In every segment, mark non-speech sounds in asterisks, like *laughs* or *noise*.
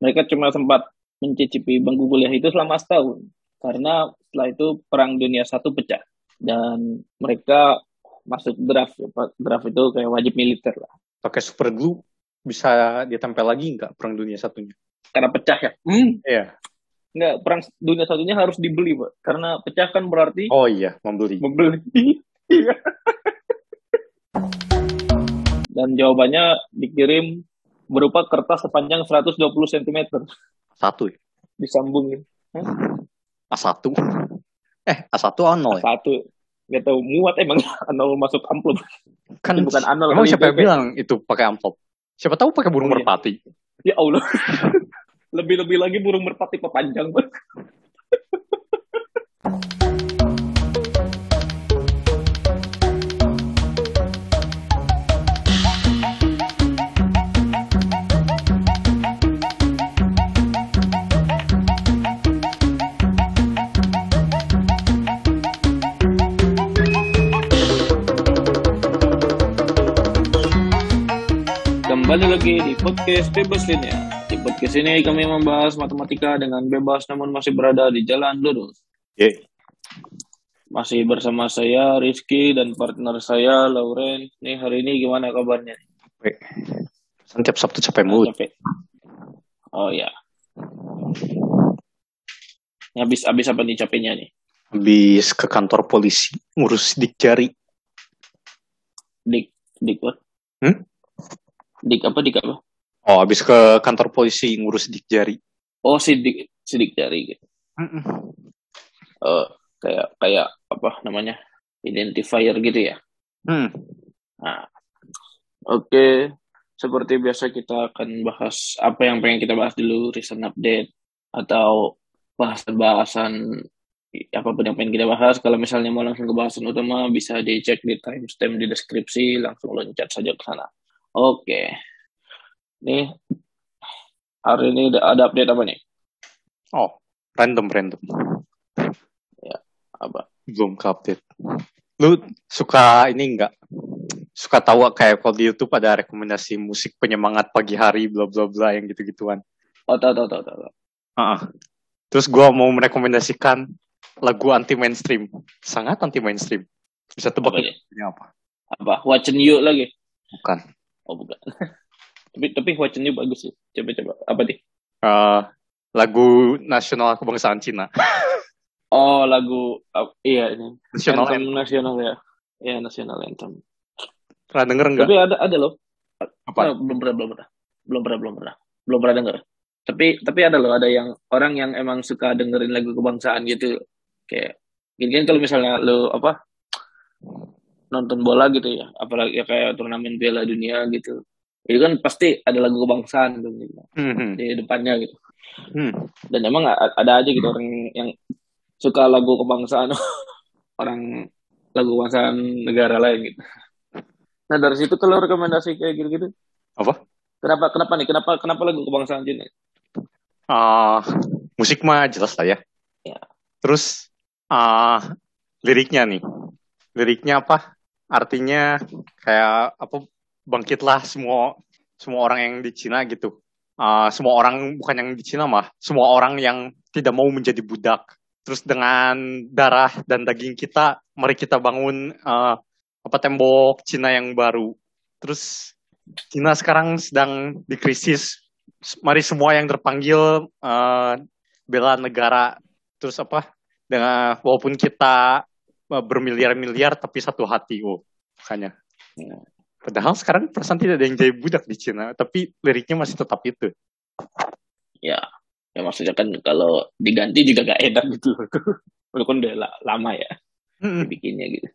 mereka cuma sempat mencicipi bangku kuliah itu selama setahun. Karena setelah itu perang dunia satu pecah. Dan mereka masuk draft draft itu kayak wajib militer lah. Pakai super glue bisa ditempel lagi nggak perang dunia satunya? Karena pecah ya? Hmm. iya. Nggak perang dunia satunya harus dibeli pak. Karena pecah kan berarti oh iya membeli. Membeli. *laughs* Iya. Dan jawabannya dikirim berupa kertas sepanjang 120 cm satu ya? disambungin. A1 eh A1 A0 ya? A1 Gak tau muat emang. *laughs* A0 masuk amplop. Kan bukan A0 emang siapa yang bilang itu pakai amplop? Siapa tahu pakai burung oh, merpati. Ya Allah. *laughs* Lebih-lebih lagi burung merpati pepanjang *laughs* lagi di podcast Bebas Linear. Di podcast ini kami membahas matematika dengan bebas namun masih berada di jalan lurus. Yeah. Masih bersama saya Rizky dan partner saya Lauren. Nih hari ini gimana kabarnya? Setiap Sabtu capek mulu. Capek. Oh ya. Habis habis apa nih capeknya nih? Habis ke kantor polisi ngurus dik jari. Dik dik what? Hmm? Dik apa dik apa? Oh, habis ke kantor polisi ngurus dik jari. Oh, sidik sidik jari gitu. Mm -mm. Uh, kayak kayak apa namanya? Identifier gitu ya. Hmm. Nah. Oke, okay. seperti biasa kita akan bahas apa yang pengen kita bahas dulu, recent update atau bahasan-bahasan apa pun yang pengen kita bahas. Kalau misalnya mau langsung ke bahasan utama, bisa dicek di timestamp di deskripsi, langsung loncat saja ke sana. Oke. Nih, hari ini ada update apa nih? Oh, random, random. Ya, apa? Belum ke update. Lu suka ini enggak? Suka tahu kayak kalau di YouTube ada rekomendasi musik penyemangat pagi hari, bla bla bla yang gitu-gituan. Oh, tahu, tahu, tahu, tahu. Uh -uh. Terus gue mau merekomendasikan lagu anti mainstream, sangat anti mainstream. Bisa tebak apa, apa? Apa? Watching You lagi? Bukan. Oh bukan. *laughs* tapi tapi Huachenyu bagus sih. Coba coba. Apa nih? Uh, lagu nasional kebangsaan Cina. *laughs* oh lagu uh, iya ini. Nasional anthem, anthem. nasional ya. Iya nasional anthem. Pernah denger enggak? Tapi ada ada loh. Apa? Nah, belum pernah belum pernah. Belum pernah belum pernah. Belum pernah denger. Tapi tapi ada loh ada yang orang yang emang suka dengerin lagu kebangsaan gitu. Kayak gini kan kalau misalnya lo apa nonton bola gitu ya. Apalagi ya kayak turnamen Piala Dunia gitu. Itu kan pasti ada lagu kebangsaan gitu, mm-hmm. di depannya gitu. Mm. dan emang ada aja gitu orang yang suka lagu kebangsaan. *laughs* Orang lagu kebangsaan negara lain gitu. Nah dari situ kalau rekomendasi kayak gitu-gitu? Apa? Kenapa kenapa nih? Kenapa kenapa lagu kebangsaan Cina uh, musik mah jelas lah ya. Ya terus uh, liriknya nih. Liriknya apa artinya kayak apa bangkitlah semua semua orang yang di Cina gitu. Uh, semua orang bukan yang di Cina mah, semua orang yang tidak mau menjadi budak. Terus dengan darah dan daging kita, mari kita bangun uh, apa tembok Cina yang baru. Terus Cina sekarang sedang di krisis. Mari semua yang terpanggil uh, bela negara. Terus apa? Dengan walaupun kita bermiliar-miliar tapi satu hati oh makanya. Ya. padahal sekarang perasaan tidak ada yang jadi budak di Cina tapi liriknya masih tetap itu. Ya ya maksudnya kan kalau diganti juga gak enak gitu *laughs* walaupun udah lama ya bikinnya gitu.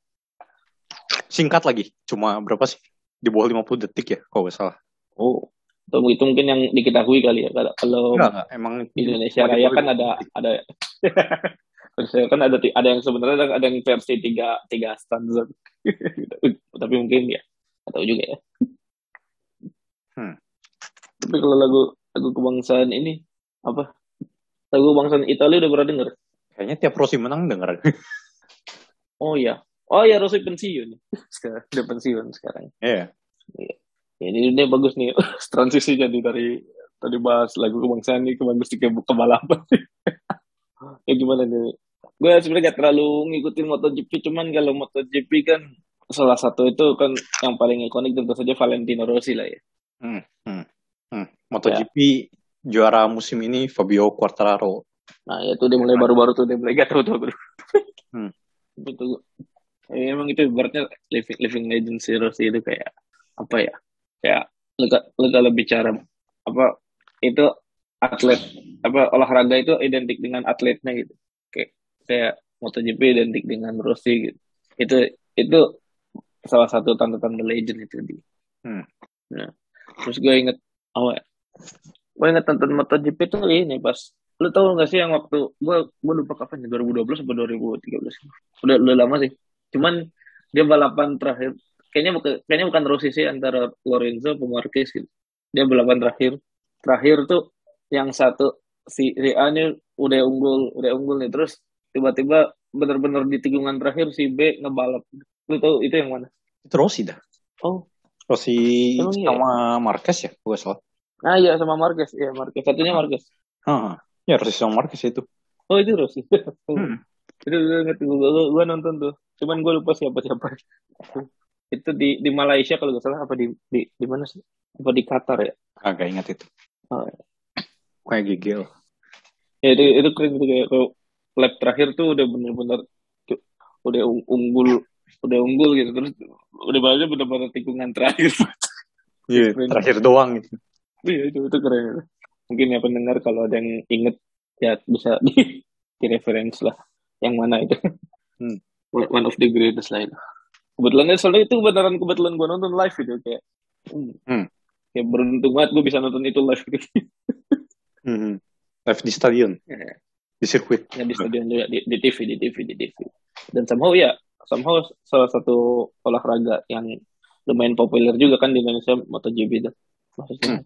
Singkat lagi cuma berapa sih? Di bawah 50 detik ya kalau nggak salah. Oh itu mungkin yang diketahui kali ya kalau enggak, enggak. emang Indonesia Raya kan ada ada *laughs* saya kan ada ada yang sebenarnya ada yang versi tiga tiga stanza *laughs* tapi mungkin ya atau juga ya. Hmm. tapi kalau lagu lagu kebangsaan ini apa? Lagu kebangsaan Italia udah pernah denger? Kayaknya tiap Rossi menang denger. *laughs* Oh ya oh ya Rossi pensiun. *laughs* Sekarang udah pensiun sekarang. Iya. Yeah. ya, ini ini bagus nih. Transisi jadi dari tadi bahas lagu kebangsaan kemarin mesti ke, ke balapan gimana nih gue sebenarnya gak terlalu ngikutin MotoGP cuman kalau MotoGP kan salah satu itu kan yang paling ikonik tentu saja Valentino Rossi lah ya hmm, hmm, hmm. MotoGP ya. juara musim ini Fabio Quartararo nah ya itu dia mulai baru-baru tuh dia mulai gak tahu tuh hmm. itu ya, emang itu ibaratnya living living legend si Rossi itu kayak apa ya kayak lega, lega lebih bicara apa itu atlet apa olahraga itu identik dengan atletnya gitu. Kayak kayak MotoGP identik dengan Rossi gitu. Itu itu salah satu tanda-tanda legend itu di hmm. nah, terus gue inget oh gue inget nonton MotoGP itu ini pas lu tau gak sih yang waktu gue gue lupa kapan ya 2012 atau 2013 udah udah lama sih. Cuman dia balapan terakhir kayaknya bukan kayaknya bukan Rossi sih antara Lorenzo Marquez gitu. Dia balapan terakhir terakhir tuh yang satu si si A ini udah unggul udah unggul nih. Terus tiba-tiba benar-benar di tikungan terakhir si B ngebalap. Lu tahu itu yang mana? Itu Rossi dah. Oh. Rossi Emang iya? sama iya? Marquez ya? Gue salah. Ah iya sama Marquez. Ya Marquez. Satunya Marquez. Ah ya Rossi sama Marquez itu. Oh itu Rossi. *laughs* Hmm. itu gue ngerti gue nonton tuh. Cuman gue lupa siapa siapa. *laughs* Itu di di Malaysia kalau nggak salah. Apa di di di mana sih? Apa di Qatar ya? Agak ingat itu. Oh, ya. Kayak gigil. Ya itu itu keren itu kayak kalau lap terakhir tuh udah bener-bener udah unggul udah unggul gitu terus udah banyak bener-bener tikungan terakhir. *laughs* Iya yeah, terakhir doang gitu. Iya itu itu keren. Mungkin ya pendengar kalau ada yang inget ya bisa di, *laughs* di reference lah yang mana itu. Hmm. one of the greatest lah itu. Kebetulan soalnya itu beneran kebetulan gue nonton live gitu kayak hmm. hmm. kayak beruntung banget gue bisa nonton itu live gitu *laughs* hmm. live di stadion yeah. di sirkuit ya di stadion juga di, di TV di TV di TV dan somehow ya somehow salah satu olahraga yang lumayan populer juga kan di Indonesia MotoGP itu maksudnya hmm.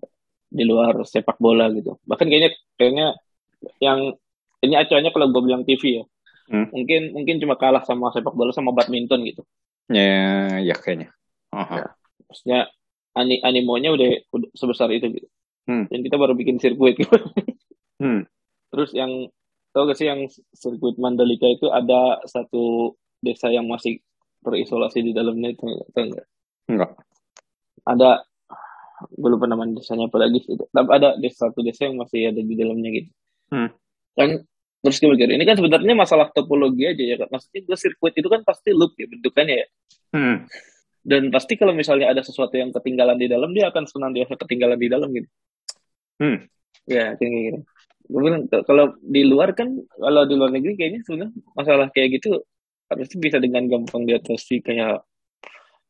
di luar sepak bola gitu bahkan kayaknya kayaknya yang ini acaranya kalau gue bilang TV ya hmm. mungkin mungkin cuma kalah sama sepak bola sama badminton gitu Ya, ya kayaknya. Uh-huh. Ya, maksudnya ani animonya udah, udah sebesar itu gitu. Hmm. Dan kita baru bikin sirkuit gitu. *laughs* hmm. Terus yang tau gak sih yang sirkuit Mandalika itu ada satu desa yang masih terisolasi di dalamnya itu enggak? Enggak. Ada gue lupa nama desanya apa lagi sih. Tapi ada desa satu desa yang masih ada di dalamnya gitu. Hmm. Kan terus gue mikir ini kan sebenarnya masalah topologi aja ya maksudnya gue sirkuit itu kan pasti loop ya bentukannya ya hmm. dan pasti kalau misalnya ada sesuatu yang ketinggalan di dalam dia akan senantiasa ketinggalan di dalam gitu hmm. ya kayak gitu gue bilang kalau di luar kan kalau di luar negeri kayaknya sebenarnya masalah kayak gitu harusnya bisa dengan gampang diatasi kayak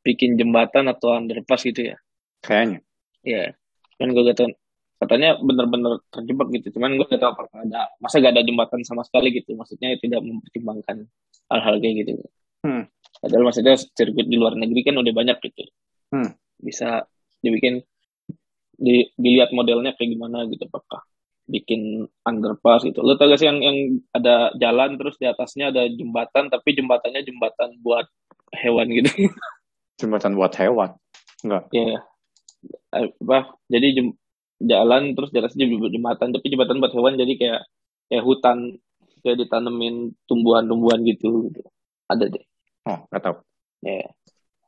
bikin jembatan atau underpass gitu ya. Kayaknya. Ya kan gue kata katanya benar-benar terjebak gitu. Cuman gue gak tahu apakah ada masa gak ada jembatan sama sekali gitu. Maksudnya tidak mempertimbangkan hal-hal kayak gitu. Hmm. padahal maksudnya sirkuit di luar negeri kan udah banyak gitu. Hmm. bisa dibikin di, dilihat modelnya kayak gimana gitu apakah bikin underpass gitu. Lo tau gak sih yang yang ada jalan terus di atasnya ada jembatan tapi jembatannya jembatan buat hewan gitu? *laughs* Jembatan buat hewan? Enggak. Ya yeah. apa jadi jem, jalan terus jalannya jembatan tapi jembatan buat hewan jadi kayak kayak hutan kayak ditanemin tumbuhan-tumbuhan gitu, gitu ada deh. Oh nggak tahu. Ya yeah.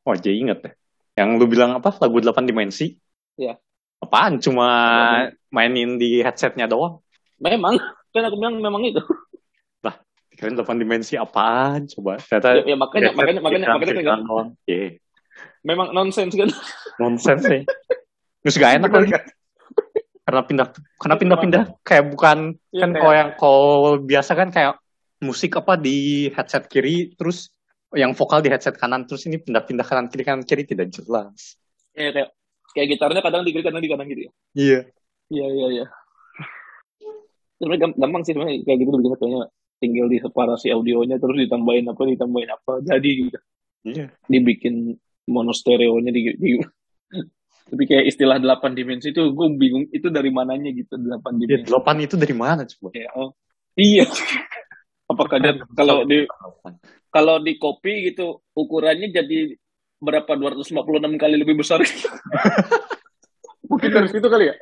oh jadi inget deh. Yang lu bilang apa? Lagu delapan dimensi? Ya yeah. Apaan? Cuma mainin di headsetnya doang. Memang. Kan aku bilang memang itu. Lah keren delapan dimensi apaan? Coba. Ternyata ya, ya makanya makanya makanya makanya makanya yeah. memang nonsens kan? Nonsens sih. Terus gak enak kali karena pindah karena pindah-pindah. Kayak bukan ya, kan kalau yang kalau biasa kan kayak musik apa di headset kiri terus yang vokal di headset kanan terus ini pindah-pindah kanan kiri kanan kiri tidak jelas. Iya kayak kayak gitarnya kadang di kiri kadang di kanan gitu ya. Iya. Iya iya iya. Sebenarnya gampang sih sebenarnya kayak gitu begini kayaknya tinggal di separasi audionya terus ditambahin apa ditambahin apa jadi gitu. Iya. Dibikin mono stereonya di, di *laughs* tapi kayak istilah delapan dimensi itu gue bingung itu dari mananya gitu delapan iya, dimensi. Ya, delapan itu dari mana coba? Ya, oh. Iya. *laughs* Apakah dia kalau di kalau di kopi gitu ukurannya jadi berapa 256 kali lebih besar? *laughs* Mungkin dari situ kali ya?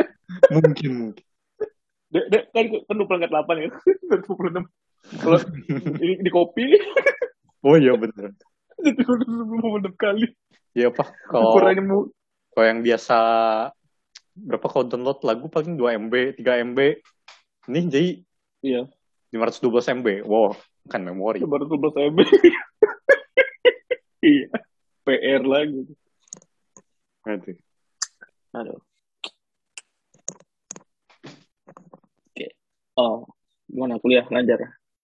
mungkin mungkin Dek, dek, kan kan 24 ya. *laughs* 26. Kalau ini di kopi *laughs* oh iya bener 26 kali. Iya apa kalau Ukurannya mau kalau yang biasa berapa kalau download lagu paling 2 MB 3 MB ini jadi iya, 512 MB wow kan memori baru 12 MB. iya. PR lagi. Aduh. Aduh. Oke. Oh, gimana kuliah lancar?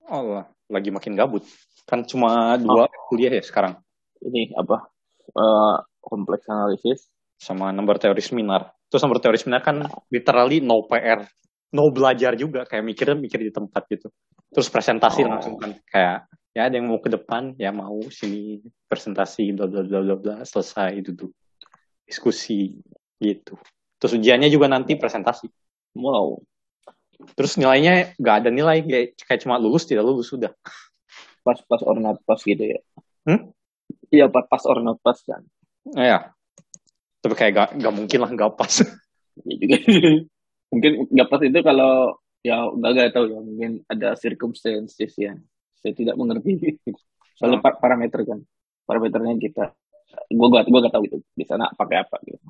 Allah lagi makin gabut kan cuma dua kuliah ya sekarang Ini apa? Eh kompleks analisis. sama nomor teori seminar terus nomor teori seminar kan literally no PR no belajar juga kayak mikirnya mikir di tempat gitu terus presentasi Oh. langsung kan kayak ya ada yang mau ke depan ya mau sini presentasi bla bla bla bla bla selesai duduk diskusi gitu terus ujiannya juga nanti presentasi Wow. terus nilainya nggak ada nilai kayak, kayak cuma lulus tidak lulus sudah Pas pas or not pas gitu ya. Hmm? Iya, pas pas or not pas kan. ya tapi kayak gak, gak mungkin lah nggak pas *laughs* Iya mungkin nggak pas itu kalau ya nggak nggak tahu ya mungkin ada circumstances yang saya tidak mengerti. *laughs* Soalnya par- parameter kan, parameternya kita. Gue gak gue gak tahu itu di sana pakai apa gitu.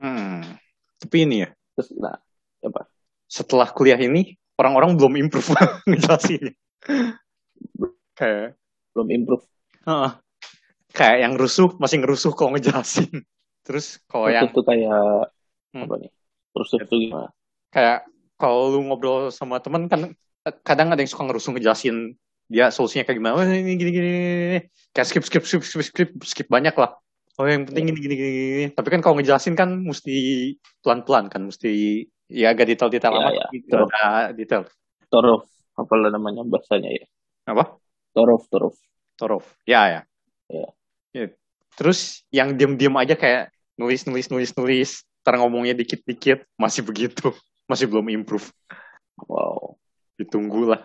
hmm. tapi ini ya Terus nah apa? setelah kuliah ini orang-orang belum improve *laughs* ngejelasinnya. kayak Belum improve. heeh. kayak yang rusuh masih ngerusuh kalau ngejelasin. *laughs* Terus kalau yang itu kayak Hmm. apa nih? Terus itu gimana? kayak kalau lu ngobrol sama temen kan kadang ada yang suka ngerusuh ngejelasin dia solusinya kayak gimana. Oh, ini gini gini. gini. Kayak skip skip skip skip skip skip banyak lah. Oh yang penting gini gini gini. gini. Tapi kan kalau ngejelasin kan mesti pelan-pelan kan, mesti ya agak detail-detail Iya, amat. iya. Gitu, detail. Torof, apa lah namanya bahasanya ya? Apa? Torof, torof. Torof. Ya, ya. Iya. Ya. Terus yang diam-diam aja kayak nulis, nulis, nulis, nulis. Ntar ngomongnya dikit-dikit. Masih begitu. Masih belum improve. Wow. Ditunggu lah.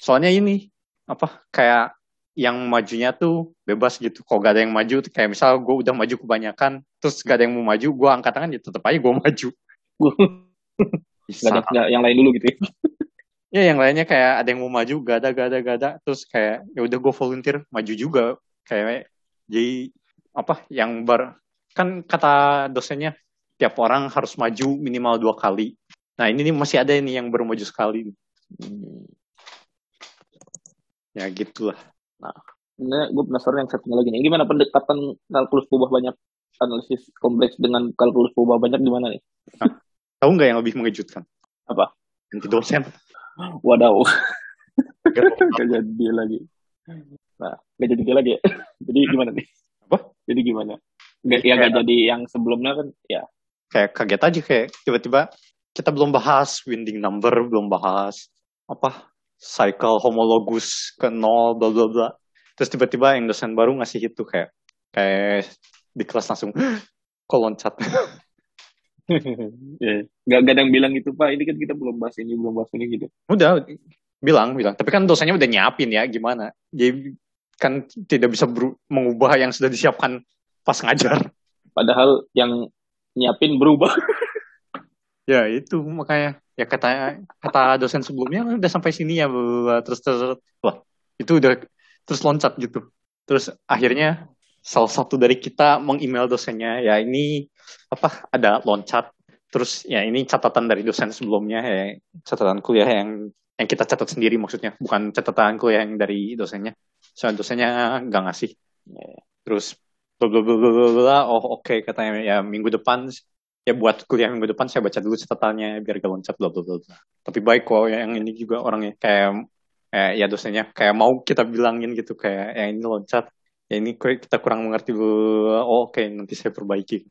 Soalnya ini, apa, kayak yang majunya tuh bebas gitu. Kalau gak ada yang maju, kayak misal gue udah maju kebanyakan, terus gak ada yang mau maju, gue angkat tangan, ya tetap aja gue maju. *laughs* Gak ada yang lain dulu gitu ya? *laughs* Ya yang lainnya kayak ada yang mau maju, gak ada, gak ada, gak ada. Terus kayak ya udah gue volunteer maju juga. Kayak jadi apa yang bar kan kata dosennya tiap orang harus maju minimal dua kali. Nah ini nih masih ada ini yang baru maju sekali. Hmm. Ya gitulah. Ini gue penasaran yang satunya lagi nih. Gimana pendekatan kalkulus kubah banyak analisis kompleks dengan kalkulus kubah banyak gimana nih? Tahu nggak yang lebih mengejutkan? Apa? Ganti dosen. Wadaw, gak *laughs* jadi dia lagi. Nah, gak jadi dia lagi ya? *laughs* Jadi gimana nih? Apa? Jadi gimana? Gak, ya gak jadi yang sebelumnya kan? Ya. kayak kaget aja kayak tiba-tiba kita belum bahas winding number, belum bahas apa cycle homologus ke nol bla bla bla. Terus tiba-tiba yang dosen baru ngasih itu kayak kayak di kelas langsung *gasps* kok loncat. *laughs* ya. Gak, gak ada yang bilang itu Pak. Ini kan kita belum bahas ini, belum bahas ini gitu. Udah bilang bilang, tapi kan dosennya udah nyiapin ya gimana. Jadi kan tidak bisa mengubah yang sudah disiapkan pas ngajar. Padahal yang nyiapin berubah. *laughs* Ya itu makanya ya kata kata dosen sebelumnya udah sampai sini ya bla. terus terus wah itu udah terus loncat gitu. Terus akhirnya salah satu dari kita meng-email dosennya ya ini apa ada loncat. Terus ya ini catatan dari dosen sebelumnya ya catatan kuliah yang yang kita catat sendiri maksudnya. Bukan catatan kuliah yang dari dosennya. Soalnya dosennya nggak ngasih. Terus bla bla bla bla bla, oh oke katanya ya minggu depan ya buat kuliah minggu depan saya baca dulu catatannya biar gak loncat bla bla bla. Tapi baik kok yang ini juga orangnya kayak eh, ya dosennya kayak mau kita bilangin gitu kayak ya ini loncat ya ini kita kurang mengerti bla. oh oke nanti saya perbaiki.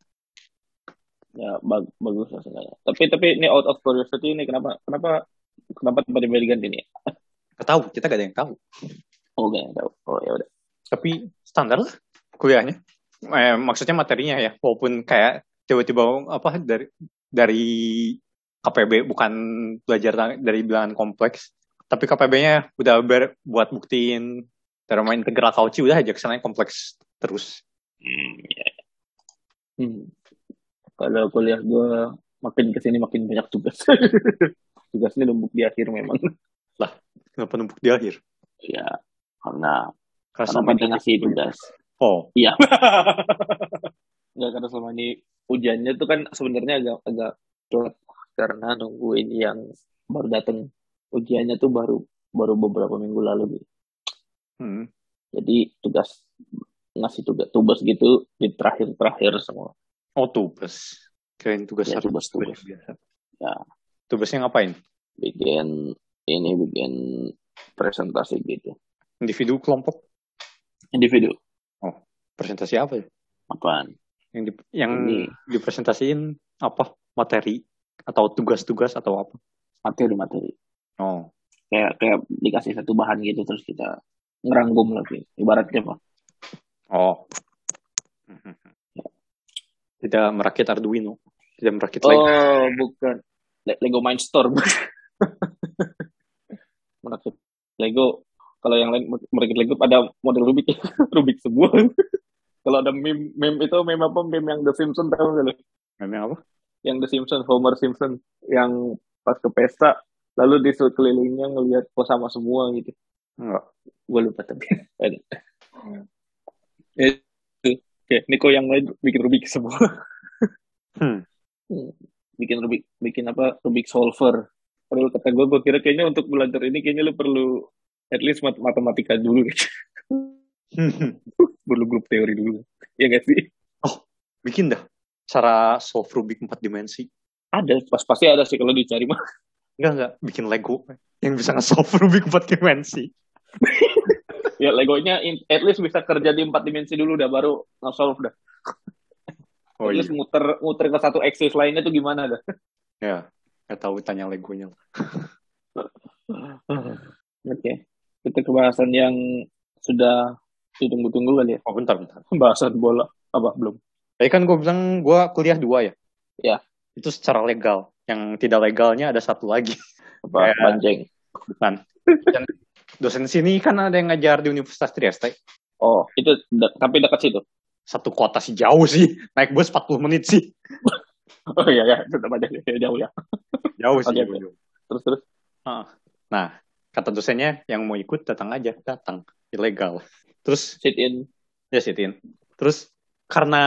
ya bag- bagus lah sebenarnya. Tapi tapi ini out of curiosity ini kenapa kenapa kenapa tiba-tiba diganti nih? Gak tahu kita gak ada yang tahu. Oh gak tahu. Oh ya udah. Tapi standar lah kuliahnya. Eh, maksudnya materinya ya walaupun kayak tiba-tiba apa dari dari KPB bukan belajar dari bilangan kompleks tapi KPB-nya udah ber, buat buktiin teorema integral Cauchy udah aja kesannya kompleks terus Hmm, ya. Hmm. Kalau kuliah gue makin ke sini makin banyak tugas. *laughs* Tugasnya numpuk di akhir memang. Kenapa numpuk di akhir? Ya, karena Karena karena ngasih tugas. Oh, Iya. *laughs* Enggak karena selama ini ujiannya tuh kan sebenarnya agak agak telat karena nungguin yang baru datang. Ujiannya tuh baru baru beberapa minggu lalu gitu. hmm. Jadi tugas ngasih tugas tugas gitu di terakhir-terakhir semua. oh tugas. Kirain tugas Ya, satu tugas-tugas. biasa. Ya. Tugasnya ngapain? Bikin ini bikin presentasi gitu. Individu kelompok? Individu. Presentasi apa ya? Apaan? Yang di, yang Ini. dipresentasiin apa? Materi atau tugas-tugas atau apa? Materi-materi. Oh, Kayak kayak dikasih satu bahan gitu terus kita ngerangkum lagi. Ibaratnya apa? oh. Tidak merakit Arduino, tidak merakit Lego. Oh, bukan. Le- Lego Mindstorm. *laughs* Merakit Lego. Kalau yang lain merakit Lego ada model Rubik. *laughs* Rubik semua. Kalau ada meme, meme itu meme apa? Meme yang The Simpsons tahu nggak lu? Namanya apa? Yang The Simpsons, Homer Simpson. Yang pas ke pesta, lalu di sekelilingnya ngelihat kok sama semua gitu. Enggak. Gue lupa tapi. *laughs* Eh, Oke, ini kok yang lain bikin Rubik semua. Hmm. Hmm, bikin Rubik bikin apa Rubik solver perlu kata gue gue kira kayaknya untuk belajar ini kayaknya lu perlu at least mat- matematika dulu *laughs* perlu grup teori dulu ya gak sih Bikin dah. Cara solve Rubik 4 dimensi. ada pas pasti ada sih kalau dicari mah Enggak, enggak. Bikin Lego yang bisa nge-solve Rubik 4 dimensi. *laughs* ya legonya in- at least bisa kerja di empat dimensi dulu dah baru nge-solve dah Oh at iya. muter muter ke satu axis lainnya tuh gimana dah Ya. Nggak tahu tanya Legonya. *laughs* oke kita ke bahasan yang sudah ditunggu-tunggu kali ya Oh, bentar, bentar. bahasan bola apa belum Tadi kan gue bilang gue kuliah dua ya. Ya. Itu secara legal. Yang tidak legalnya ada satu lagi. apa Kayak- banjeng Bukan. Dan dosen sini kan ada yang ngajar di Universitas Trieste. oh itu de- tapi dekat situ Satu kota sih jauh sih. Naik bus 40 menit sih. Oh iya ya, tetap aja jauh ya. Jauh sih. Jauh, jauh. Terus terus. Nah, kata dosennya yang mau ikut datang aja. Datang. Ilegal. Terus Sit in. ya sitin. Terus karena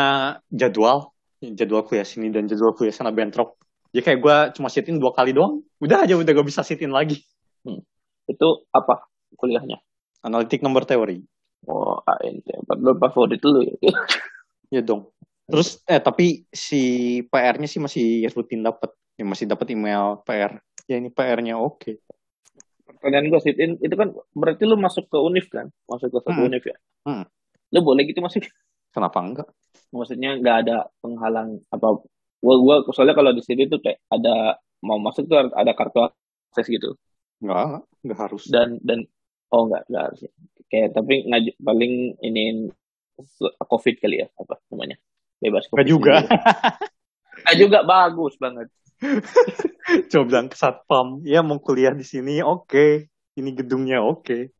jadwal, jadwal kuliah sini dan jadwal kuliah sana bentrok. Jadi kayak gue cuma sitin dua kali doang. Udah aja udah gak bisa sitin lagi. Itu apa kuliahnya? Analitik nomor teori. Oh, ANT. Favorit lu ya. Ya dong. Terus eh tapi si PR-nya sih masih rutin dapat. Ya masih dapat email PR. Ya ini PR-nya oke. Pertanyaan gue sit in itu kan berarti lu masuk ke univ kan? Masuk ke satu Hmm. univ ya? Hmm. Lu boleh gitu masuk? Kenapa enggak? Maksudnya nggak ada penghalang apa? Gua gua soalnya kalau di sini tuh kayak ada mau masuk tuh ada kartu akses gitu. Enggak, enggak, enggak harus. Dan dan oh nggak nggak harus. ya. Kayak tapi ngaj paling ini COVID kali ya apa namanya? Bebas COVID. Enggak juga. *laughs* Nggak juga bagus banget. *laughs* Coba bilang ke satpam, ya mau kuliah di sini, oke. Ini gedungnya oke.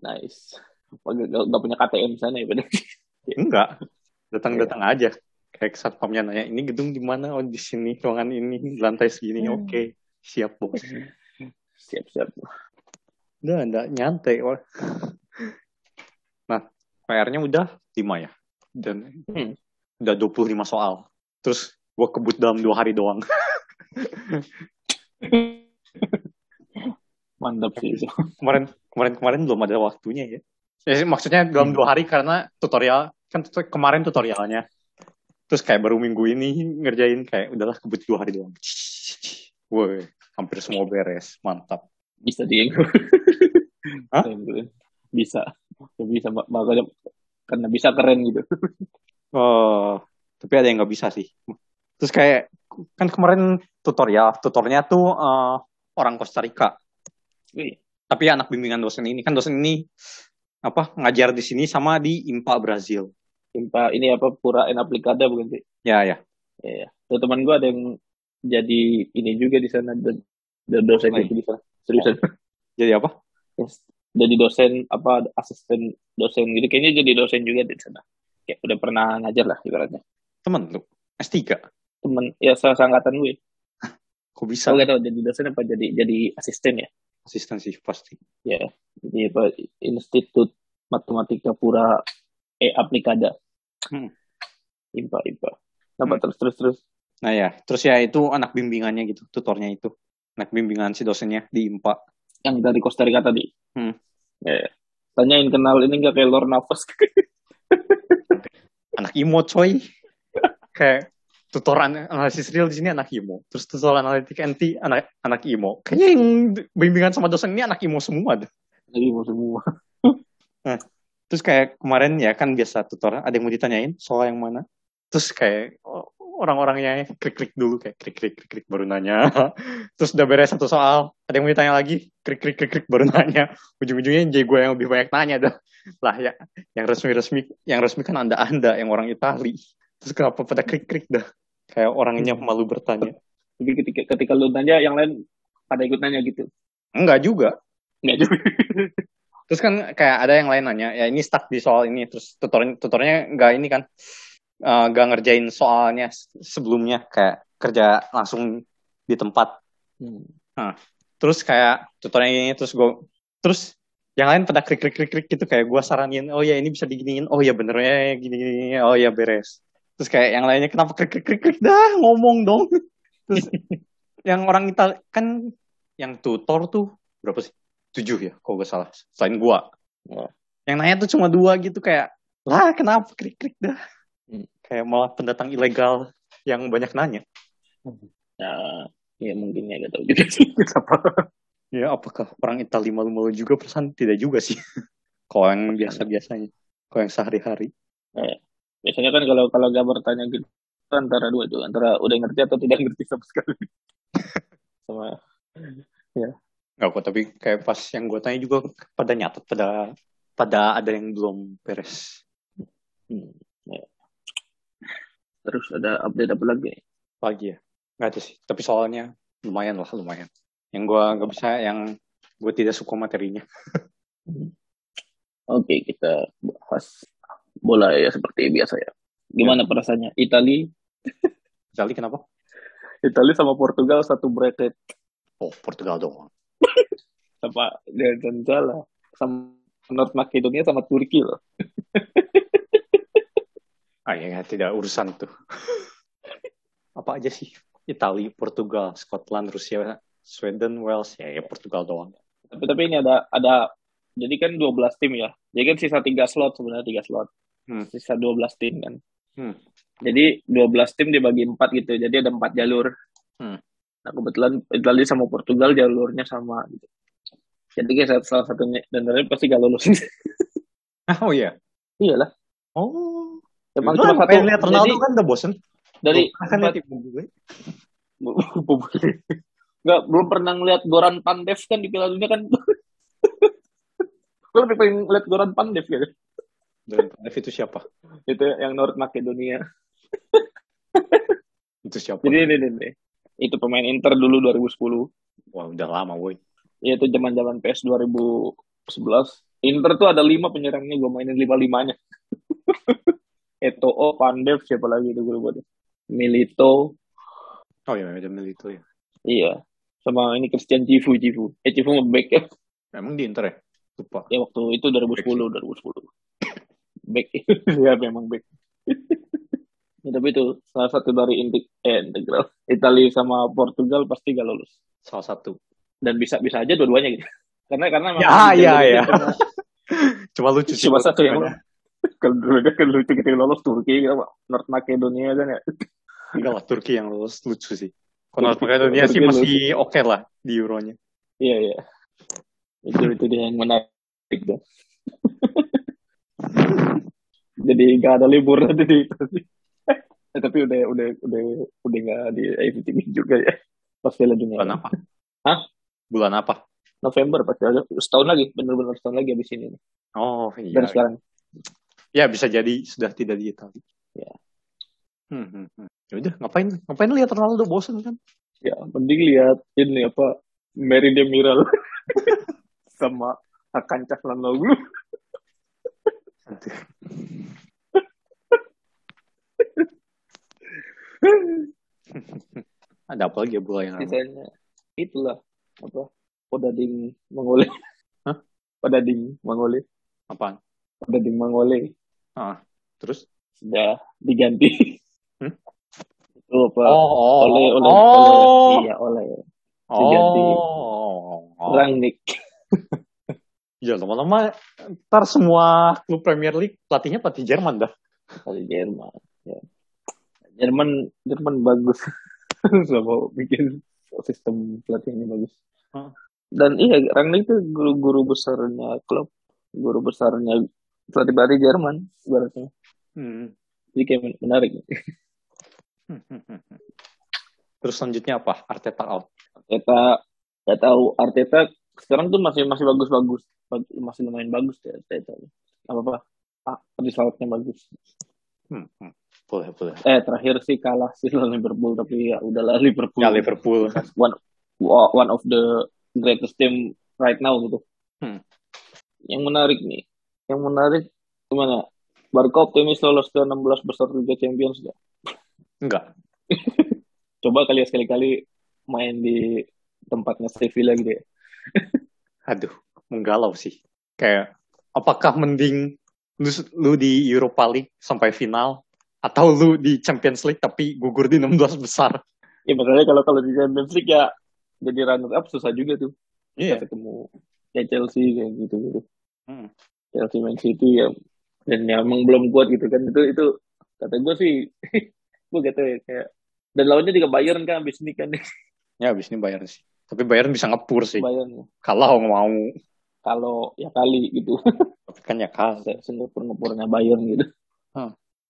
Nice. Gak, gak punya KTM sana ya bener. *laughs* Enggak. Datang-datang aja. Kayak ke satpamnya nanya, ini gedung di mana? Oh, di sini, ruangan ini, lantai segini, Hmm. oke. Siap, bos. *laughs* Siap siap. Udah, enggak nyantai. Wah. Nah, PR-nya udah 5 ya. Dan Hmm. udah 25 soal. Terus gue kebut dalam dua hari doang. *laughs* Mantap sih itu. kemarin kemarin kemarin belum ada waktunya ya. Ya maksudnya dalam Hmm. dua hari karena tutorial kan kemarin tutorialnya. Terus kayak baru minggu ini ngerjain kayak udahlah kebut dua hari doang. Woi, hampir semua beres, mantap. Bisa dia. *laughs* Hah? Bisa. Bisa mak- makanya karena bisa keren gitu. Oh, tapi ada yang nggak bisa sih. Terus kayak kan kemarin tutorial, tutornya tuh eh, orang Costa Rica. Wih, Tapi anak bimbingan dosen ini kan dosen ini apa ngajar di sini sama di IMPA Brazil. Timpa ini apa pura en aplikada bukan sih? Ya ya. Ya, ya. Tuh, teman gua ada yang jadi ini juga di sana do- dosen Oh, itu di sana. Seriusan. Jadi apa? Yes. Jadi dosen apa asisten dosen gitu kayaknya jadi dosen juga di sana. Kayak udah pernah ngajar lah ibaratnya. Temen lu S3. Temen ya salah angkatan gue Kok bisa? Aku gak tahu jadi dosen apa jadi jadi asisten ya Asisten sih pasti. ya jadi apa Institut Matematika Pura eh Aplikada Hmm. IPA IPA apa Hmm. terus terus terus Nah ya, terus ya itu anak bimbingannya gitu, tutornya itu. Anak bimbingan si dosennya di IMPA. yang dari Costa Rica tadi Hmm. ya tanyain kenal ini gak kayak Lord Nafas *laughs* Anak IMO coy. *laughs* Kayak tutor an- analisis real di sini anak IMO. Terus tutor analitik NT anak anak IMO. Kayaknya yang bimbingan sama dosen ini anak IMO semua deh. jadi mau semua *laughs* Terus kayak kemarin ya kan biasa tutor ada yang mau ditanyain soal yang mana. Terus kayak oh, orang-orangnya klik-klik dulu kayak klik-klik klik-klik baru nanya. *laughs* Terus udah beres satu soal, ada yang mau ditanya lagi, klik-klik klik-klik baru nanya. Ujung-ujungnya jadi gue yang lebih banyak nanya dah. Lah ya, yang resmi-resmi yang resmi kan Anda-anda yang orang Itali. Terus kenapa pada klik-klik dah? Kayak orangnya malu bertanya. jadi ketika ketika lu nanya yang lain pada ikut nanya gitu Enggak juga. nggak juga *laughs* Terus kan kayak ada yang lain nanya, ya ini stuck di soal ini, terus tutor tutornya nggak ini kan, eh, nggak ngerjain soalnya sebelumnya, kayak kerja langsung di tempat. Hmm. Terus kayak tutornya ini, terus gue, terus yang lain pada klik klik klik klik gitu, kayak gue saranin, oh ya ini bisa diginiin, oh ya bener ya gini gini, oh ya beres. Terus kayak yang lainnya kenapa klik klik klik klik dah ngomong dong. Terus *laughs* yang orang Itali kan yang tutor tuh berapa sih? Tujuh ya, kalau gak salah. Selain gua. Oh. Yang nanya tuh cuma dua gitu kayak, lah kenapa klik-klik dah? Hmm. Kayak malah pendatang ilegal yang banyak nanya. ya ya mungkin ya gak tahu juga sih *laughs* siapa Ya apakah orang Itali malu-malu juga perasaan? Tidak juga sih. *laughs* kalau yang biasa-biasanya. Kalau yang sehari-hari. Biasanya kan kalau kalau gak bertanya gitu antara dua itu antara udah ngerti atau tidak ngerti sama sekali *laughs* sama Nggak kok, tapi kayak pas yang gue tanya juga pada nyatet, pada pada ada yang belum beres. hmm, ya. terus ada update apa lagi? Pagi ya? Nggak ada sih. Tapi soalnya lumayan lah, lumayan. Yang gue nggak bisa, yang gue tidak suka materinya. *laughs* oke kita bahas bola ya seperti biasa ya gimana perasaannya Itali *laughs* Itali kenapa? Itali sama Portugal satu bracket Oh, Portugal doang. sama dan salah sama North Makedonia sama Turki loh *laughs* Ah ya, tidak urusan tuh. *laughs* Apa aja sih? Itali, Portugal, Scotland, Rusia, Sweden, Wales, ya, ya Portugal doang. tapi tapi ini ada ada jadi kan 12 tim ya jadi kan sisa tiga slot sebenarnya tiga slot Hmm. sisa 12 tim kan Hmm. jadi 12 tim dibagi empat gitu jadi ada empat jalur Hmm. nah kebetulan Italia sama Portugal jalurnya sama gitu jadi kayak salah satunya dan ternyata pasti gak lulus *laughs* oh iya. iyalah Oh. emang Lu cuma satu lihat Ronaldo jadi kan udah bosen. dari Lu kan lihat ibu gue. nggak belum pernah ngeliat Goran Pandev kan di Piala Dunia kan *laughs* gue lebih pengen ngeliat Goran Pandev gitu Dan Pandev itu siapa? itu yang North Makedonia *laughs* Itu siapa? jadi ini, ini, ini. itu pemain Inter dulu 2010 Wah, udah lama, boy. ya itu zaman zaman PS 2011 Inter tuh ada lima penyerangnya gue mainin lima limanya *laughs* Eto'o Pandev siapa lagi itu gue lupa. Milito Oh iya, ada Milito ya. iya sama ini Christian Cifu Cifu eh Cifu nge-back ya Emang di Inter ya? Lupa. ya waktu itu 2010 2010 back. *laughs* Ya memang back. Ya, tapi itu salah satu dari intik eh, integral. Italia sama Portugal pasti gak lulus. Salah satu. dan bisa bisa aja dua-duanya gitu. Karena karena Ya, ya, ya. *laughs* cuma, lucu sih. cuma satu yang *laughs* kalau dulu kan lucu ketika lolos Turki gitu, North Makedonia kan ya. Enggak lah, Turki yang lolos lucu sih. Kalau North Macedonia sih masih oke lah di Euronya. iya iya. Itu itu dia yang menarik tuh jadi gak ada libur nanti di itu sih Eh, tapi udah udah udah udah nggak di IPTV juga ya pas Piala Dunia Bulan apa? Hah? Bulan apa? November pasti ada setahun lagi bener-bener setahun lagi abis ini Oh iya. dari sekarang Ya bisa jadi sudah tidak di Italia. Ya. Hmm, hmm, hmm. Ya udah ngapain ngapain lihat Ronaldo bosen kan? ya mending lihat ini apa Mary Demiral *laughs* sama Hakan Calhanoglu *laughs* Ada apa lagi ya bola yang Sisanya itulah apa? Podading Mangole. *laughs* Hah? Podading Mangole. apaan? Podading Mangole Ah, terus? sudah diganti. *laughs* Hmm? Itu apa? Oh, oh, oleh oleh oh, oleh iya oleh diganti. oh, oh. Rangnick. Ya lama-lama ntar semua klub Premier League pelatihnya pelatih Jerman dah. dari Jerman. Ya. Jerman Jerman bagus *laughs* sama bikin sistem pelatihnya bagus. Hmm. Dan iya Rangnick itu guru-guru besarnya klub, guru besarnya pelatih pelatih Jerman ibaratnya. Hmm. Jadi kayak men- menarik. *laughs* Terus selanjutnya apa? Arteta out. Arteta nggak tahu Arteta sekarang tuh masih masih bagus-bagus, Bag- masih lumayan bagus ya Arteta. Apa apa? Ah, resultnya bagus. Hmm, hmm. Boleh, boleh. Eh terakhir sih kalah sih Liverpool tapi ya udahlah Liverpool. Ya Liverpool. one one of the greatest team right now gitu. Hmm. Yang menarik nih, yang menarik gimana? Barca optimis lolos ke 16 besar Liga Champions nggak? Enggak. *laughs* Coba kali ya sekali-kali main di tempatnya Sevilla gitu ya. Aduh, menggalau sih. Kayak, apakah mending lu, lu di Europa League sampai final atau lu di Champions League tapi gugur di 16 besar? Ya makanya kalau kalau di Champions League ya jadi runner up susah juga tuh. Iya. Kita ketemu kayak Chelsea kayak gitu gitu. Hmm. Chelsea Man City ya dan ya emang belum kuat gitu kan itu itu kata gue sih *laughs* gue kata ya kayak dan lawannya juga Bayern kan abis ini kan Ya, habis ini Bayern sih. Tapi Bayern bisa ngepur sih. Bayern Kalau mau. Kalau ya kali gitu *laughs* Tapi kan ya kalah. Singapura ngepurnya Bayern gitu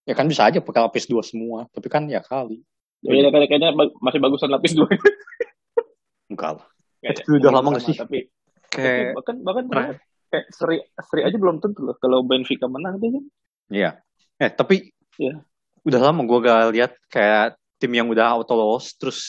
Ya kan bisa aja pakai lapis dua semua. Tapi kan ya kali. jadi kayaknya, kayaknya ba- masih bagusan lapis dua *laughs* Enggak lah. Kayaknya Itu udah lama nggak sih? tapi, Kayak, bahkan bahkan Pernah. kayak seri seri aja belum tentu loh kalau Benfica menang tuh kan iya. Eh, tapi Iya. udah lama gue gak lihat kayak tim yang udah auto lolos terus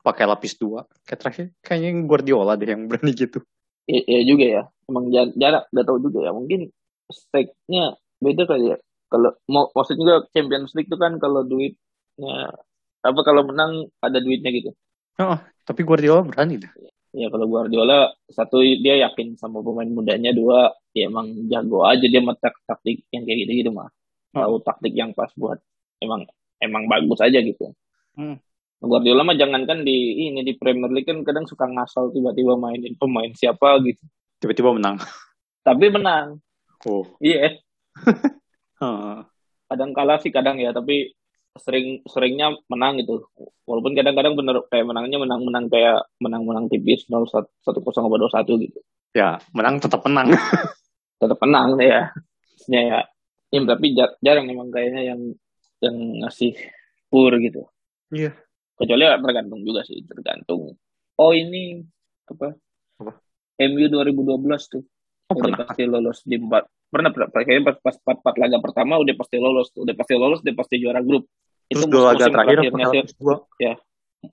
pakai lapis dua. Kayak terakhir kayaknya yang Guardiola deh yang berani gitu. Iya iya juga ya. Emang jar- jarak nggak tahu juga ya. Mungkin stake-nya beda kali ya. Kalau mau maksudnya Champions League itu kan kalau duitnya apa kalau menang ada duitnya gitu. Oh, tapi Guardiola berani dah. Ya kalau Guardiola satu dia yakin sama pemain mudanya, dua ya emang jago aja dia sama tak- taktik yang kayak gitu-gitu mah. Tahu taktik yang pas buat emang emang bagus aja gitu. Hmm. Guardiola mah jangankan di ini di Premier League kan kadang suka ngasal tiba-tiba mainin pemain siapa gitu. Tiba-tiba menang. Tapi menang. Oh. Iya, *laughs* Heeh. kadang kalah sih kadang ya tapi sering seringnya menang gitu walaupun kadang-kadang bener kayak menangnya menang-menang kayak menang-menang tipis 0 satu kosong apa dua satu gitu Ya, menang tetap menang. *laughs* tetap menang ya ya, ya. Ya, tapi jar- jarang emang kayaknya yang yang ngasih pur gitu Iya. Kecuali ya tergantung juga sih tergantung oh ini apa Apa? MU 2012 tuh Oh, udah pernah. pasti lolos di empat pernah pernah kayaknya pas pas empat, empat laga pertama udah pasti lolos udah pasti lolos udah pasti juara grup Terus itu dua laga terakhir terakhirnya pakai sih dua. Ya.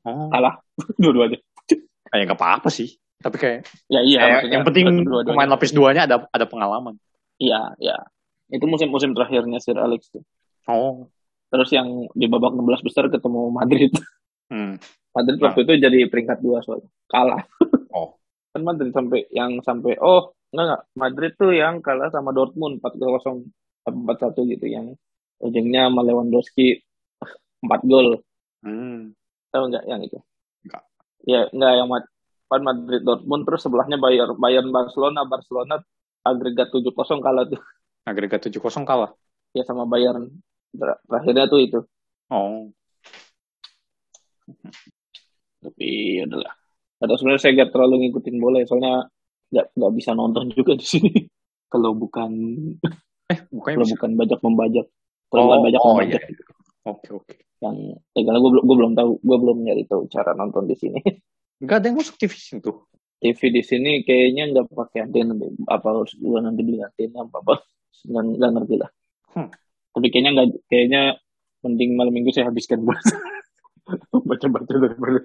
Oh, kalah *laughs* dua-duanya kayak nggak apa-apa sih. Tapi kayak, ya iya kayak yang penting dua-duanya. pemain lapis duanya ada ada pengalaman. iya iya itu musim-musim terakhirnya Sir Alex tuh Oh. terus yang di babak 16 besar ketemu Madrid *laughs* Hmm. Madrid Nah. waktu itu jadi peringkat dua soalnya kalah Oh. *laughs* kan Madrid sampai yang sampai oh enggak enggak Madrid tuh yang kalah sama Dortmund 4-0 4-1 gitu yang ujungnya sama Lewandowski *laughs* 4 gol Hmm. tahu nggak yang itu Enggak. ya enggak yang Mad- kan Madrid Dortmund terus sebelahnya Bayern Bayern Barcelona Barcelona agregat 7-0 kalah tuh Agregat 7-0 kalah. ya sama Bayern Ter- terakhirnya tuh itu Oh. Tapi udahlah atau sebenarnya saya nggak terlalu ngikutin bola ya, soalnya nggak nggak bisa nonton juga di sini *laughs* kalau bukan Bukannya kalau bisa. bukan bajak membajak kalau Oh, bukan bajak oh, membajak Oke, oke. yang ya, karena gue belum gue belum tahu gue belum nyari tahu cara nonton di sini *laughs* Enggak ada yang masuk TV sini tuh. TV di sini kayaknya nggak pakai antena deh. apa harus gue nanti beli antena apa apa nggak nggak ngerti lah Hmm. tapi kayaknya nggak kayaknya mending malam minggu saya habiskan buat *laughs* *laughs* baca baca daripada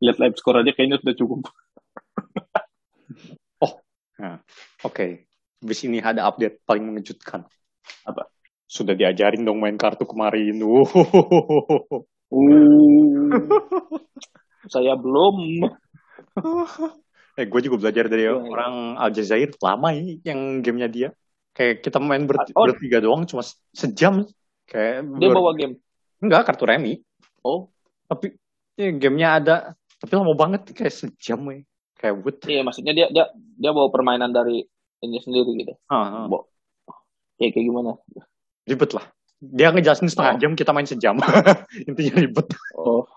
lihat live score aja kayaknya sudah cukup *laughs* Oke. Habis ini ada update paling mengejutkan. Apa? Sudah diajarin dong main kartu kemarin. Uh *laughs* saya belum. eh, gue juga belajar dari iya. orang Aljazair lama ini yang gamenya dia. Kayak kita main ber Oh. bertiga doang cuma sejam. Kayak Dia ber- bawa game. enggak kartu remi. Oh, Tapi ya, gamenya ada. Tapi lama banget kayak sejam ya. Kayak what? iya maksudnya dia dia dia bawa permainan dari ini sendiri gitu. Ah, ah. Bawa. Kayak kayak gimana? ribet lah. Dia ngejelasin setengah Oh. jam, kita main sejam. *laughs* Intinya ribet. Oh.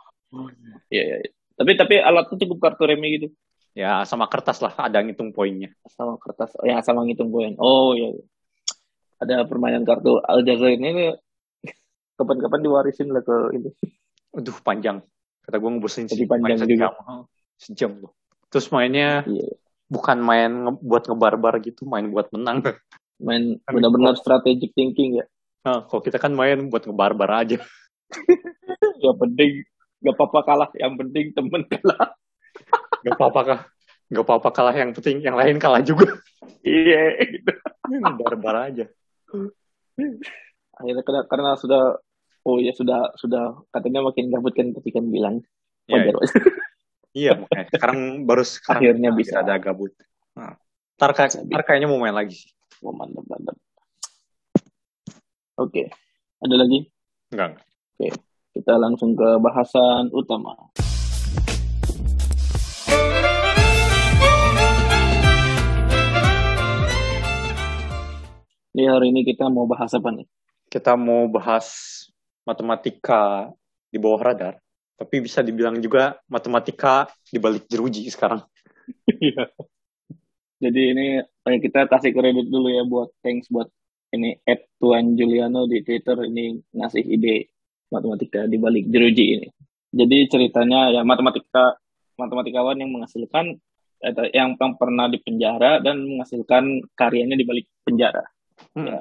Iya, iya. iya. Tapi tapi alatnya cukup kartu remi gitu. Ya sama kertas lah, ada ngitung poinnya. sama kertas oh, ya sama ngitung poin oh iya iya. ada permainan kartu Aljazair ini *laughs* kapan-kapan diwarisin lah ke ini Aduh panjang. Kata gue ngebosenin sih, panjang sejam. juga. Sejam loh. Terus mainnya iya bukan main nge- buat ngebarbar gitu, main buat menang. main *laughs* benar-benar strategic thinking ya Nah, kalau kita kan main buat ngebarbar aja. *laughs* yang penting gak apa-apa kalah yang penting temen kalah *laughs* Gak apa-apa kah? Gak apa-apa kalah yang penting, yang lain kalah juga. iya Barbar aja. akhirnya karena, karena sudah oh ya sudah sudah katanya makin gabut kan ketika bilang Iya, wajar wajar. iya makanya. Sekarang baru sekarang Akhirnya bisa. ada gabut. Nah, ntar, kayak- ntar kayaknya mau main lagi sih. oh, mantap mantap oke ada lagi Enggak, enggak. kita langsung ke bahasan utama Ini hari ini kita mau bahas apa nih? Kita mau bahas matematika di bawah radar. Tapi bisa dibilang juga matematika di balik jeruji sekarang. Jadi ini eh, kita kasih kredit dulu ya buat thanks buat ini Ed Tuan Juliano di Twitter ini ngasih ide matematika di balik jeruji ini. Jadi ceritanya ya matematika matematikawan yang menghasilkan eh, yang, yang pernah di penjara dan menghasilkan karyanya di balik penjara. Hmm. Ya,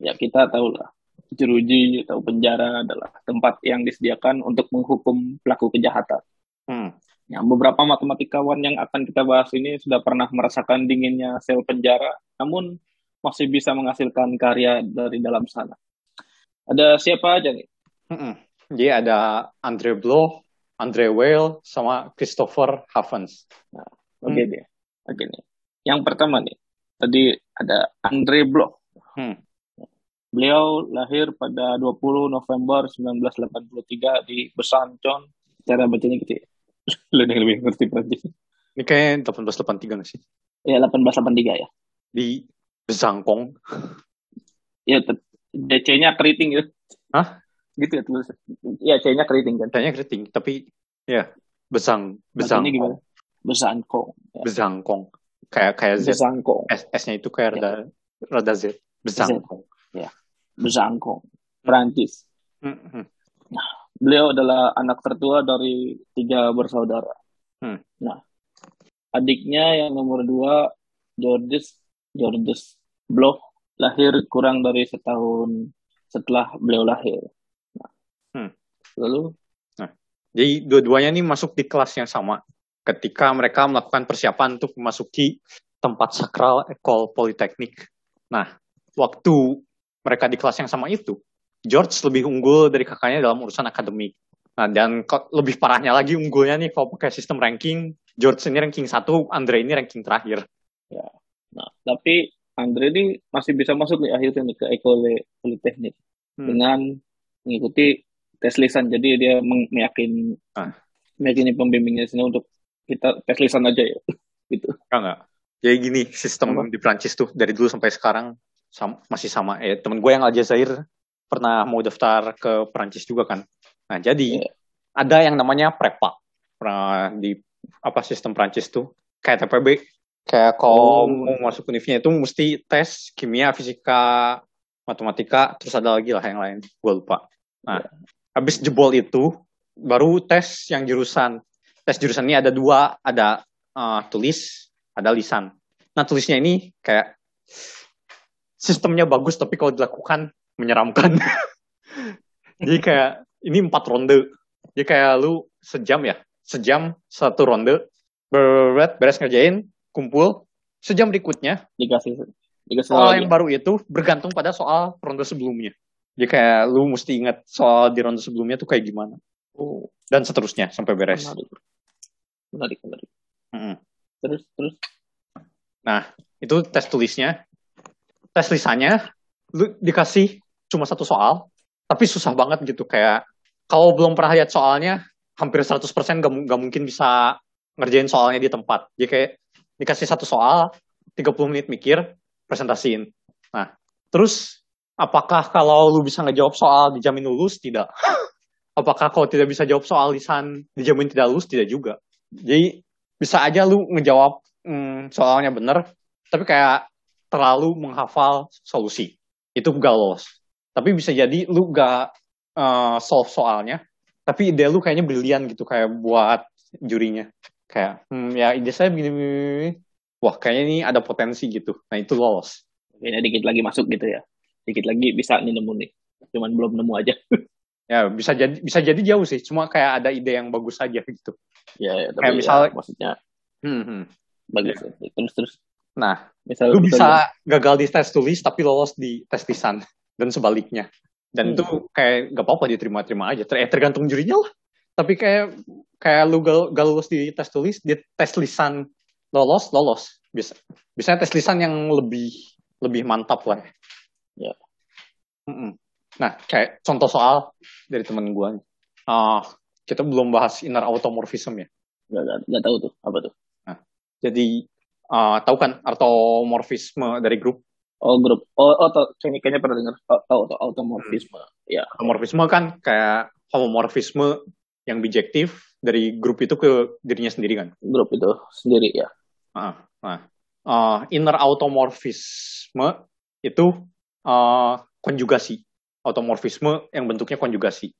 ya kita tahu lah jeruji atau penjara adalah tempat yang disediakan untuk menghukum pelaku kejahatan. Hmm. Ya, beberapa matematikawan yang akan kita bahas ini sudah pernah merasakan dinginnya sel penjara, namun masih bisa menghasilkan karya dari dalam sana. Ada siapa aja nih? Mm-mm. Jadi ada Andre Bloch, Andre Weil, sama Christopher Havens. Oke deh. Oke nih. Yang pertama nih, tadi ada Andre Bloch. Hmm. Beliau lahir pada 20 November 1983 di Besançon. Cara bacanya gitu ya. *laughs* Lu yang lebih ngerti Prancis. Ini kayaknya 1883 nggak sih? Ya 1883 ya. Di Zangkong. Ya te- DC-nya keriting gitu. Hah? Gitu ya tulis. Ya C-nya keriting kan. Kayaknya keriting, tapi ya Bezang, Bacanya Bezangkong. gimana? Besankong. Ya. Bezangkong. Kayak kayak Z. Besangkong. S-nya itu kayak rada rada Z. Bezangkong. Besangkong. Perancis. Mm-mm. Beliau adalah anak tertua dari tiga bersaudara. Hmm. Nah, adiknya yang nomor dua, Georges, Georges Bloch, lahir kurang dari setahun setelah beliau lahir. Nah, Hmm. Lalu, Jadi dua-duanya nih masuk di kelas yang sama. Ketika mereka melakukan persiapan untuk memasuki tempat sakral Ecole Politeknik. Nah, waktu mereka di kelas yang sama itu, George lebih unggul dari kakaknya dalam urusan akademik. Nah, dan lebih parahnya lagi unggulnya nih kalau pakai sistem ranking, George ini ranking 1, Andre ini ranking terakhir. nah, tapi Andre ini masih bisa masuk nih akhirnya nih ke Ecole Polytechnique Hmm. dengan mengikuti tes lisan. Jadi dia meng- meyakin Ah. meyakini pembimbingnya sini untuk kita tes lisan aja ya. *laughs* gitu. Enggak, enggak. Jadi gini, sistem Apa? di Prancis tuh dari dulu sampai sekarang sam- masih sama. Eh, temen gue yang Aljazair pernah mau daftar ke Prancis juga kan. Nah, jadi Iya. ada yang namanya prepa. Pernah di apa sistem Prancis tuh kayak TPB. Kayak kalau mau masuk univnya itu mesti tes kimia, fisika, matematika, terus ada lagi lah yang lain. Gue lupa. Nah, habis jebol itu baru tes yang jurusan. Tes jurusan ini ada dua, ada eh, tulis, ada lisan. Nah tulisnya ini kayak sistemnya bagus tapi kalau dilakukan menyeramkan. *laughs* Jadi kayak ini empat ronde. Jadi kayak lu sejam ya, sejam satu ronde, beres, beres ngerjain, kumpul, sejam berikutnya Dikasih dikasih soal yang baru itu bergantung pada soal ronde sebelumnya. Jadi kayak lu mesti ingat soal di ronde sebelumnya tuh kayak gimana. Oh, dan seterusnya sampai beres. menarik. Menarik, menarik. Mm-mm. Terus, terus. Itu tes tulisnya. Tes lisannya, lu dikasih cuma satu soal, tapi susah banget gitu. Kayak, kalau belum pernah lihat soalnya, hampir 100% gak, gak mungkin bisa ngerjain soalnya di tempat. Jadi kayak, dikasih satu soal, 30 menit mikir, presentasiin. Nah, terus, apakah kalau lu bisa ngejawab soal dijamin lulus? Tidak. *laughs* Apakah kalau tidak bisa jawab soal lisan dijamin tidak lulus? Tidak juga. Jadi, bisa aja lu ngejawab hmm, soalnya bener, tapi kayak terlalu menghafal solusi. Itu gak lolos. Tapi bisa jadi lu gak eh, solve soalnya, tapi ide lu kayaknya brilian gitu, kayak buat jurinya. Kayak, hmm, ya ide saya begini, begini, wah kayaknya ini ada potensi gitu. Nah itu lolos. Kayaknya dikit lagi masuk gitu ya. Dikit lagi bisa nih nemu nih. Cuman belum nemu aja. *laughs* Ya bisa jadi bisa jadi jauh sih, cuma kayak ada ide yang bagus aja gitu. ya, ya, tapi Kayak ya, misal- maksudnya Hmm, hmm. bagus. Terus, terus. Nah, Misal, lu misal- bisa gagal di tes tulis tapi lolos di tes lisan dan sebaliknya dan Hmm. itu kayak gak apa-apa diterima-terima aja Ter- eh, tergantung jurinya lah tapi kayak kayak lu gak, gak lulus di tes tulis di tes lisan lolos lolos bisa bisa tes lisan yang lebih lebih mantap lah Ya. Mm-mm. nah kayak contoh soal dari temen gue Ah, kita belum bahas inner automorphism ya Gak, gak, gak tahu tuh. Apa tuh? jadi ah, tahu kan automorfisme dari grup Oh, grup. Oh, oh tau, kayaknya, kayaknya pernah dengar. Oh, tahu, tahu. Automorfisme. Ya. Homomorfisme kan kayak homomorfisme yang bijektif dari grup itu ke dirinya sendiri kan. Grup itu sendiri ya. Nah, nah. Uh, inner automorfisme itu uh, konjugasi. Automorfisme yang bentuknya konjugasi.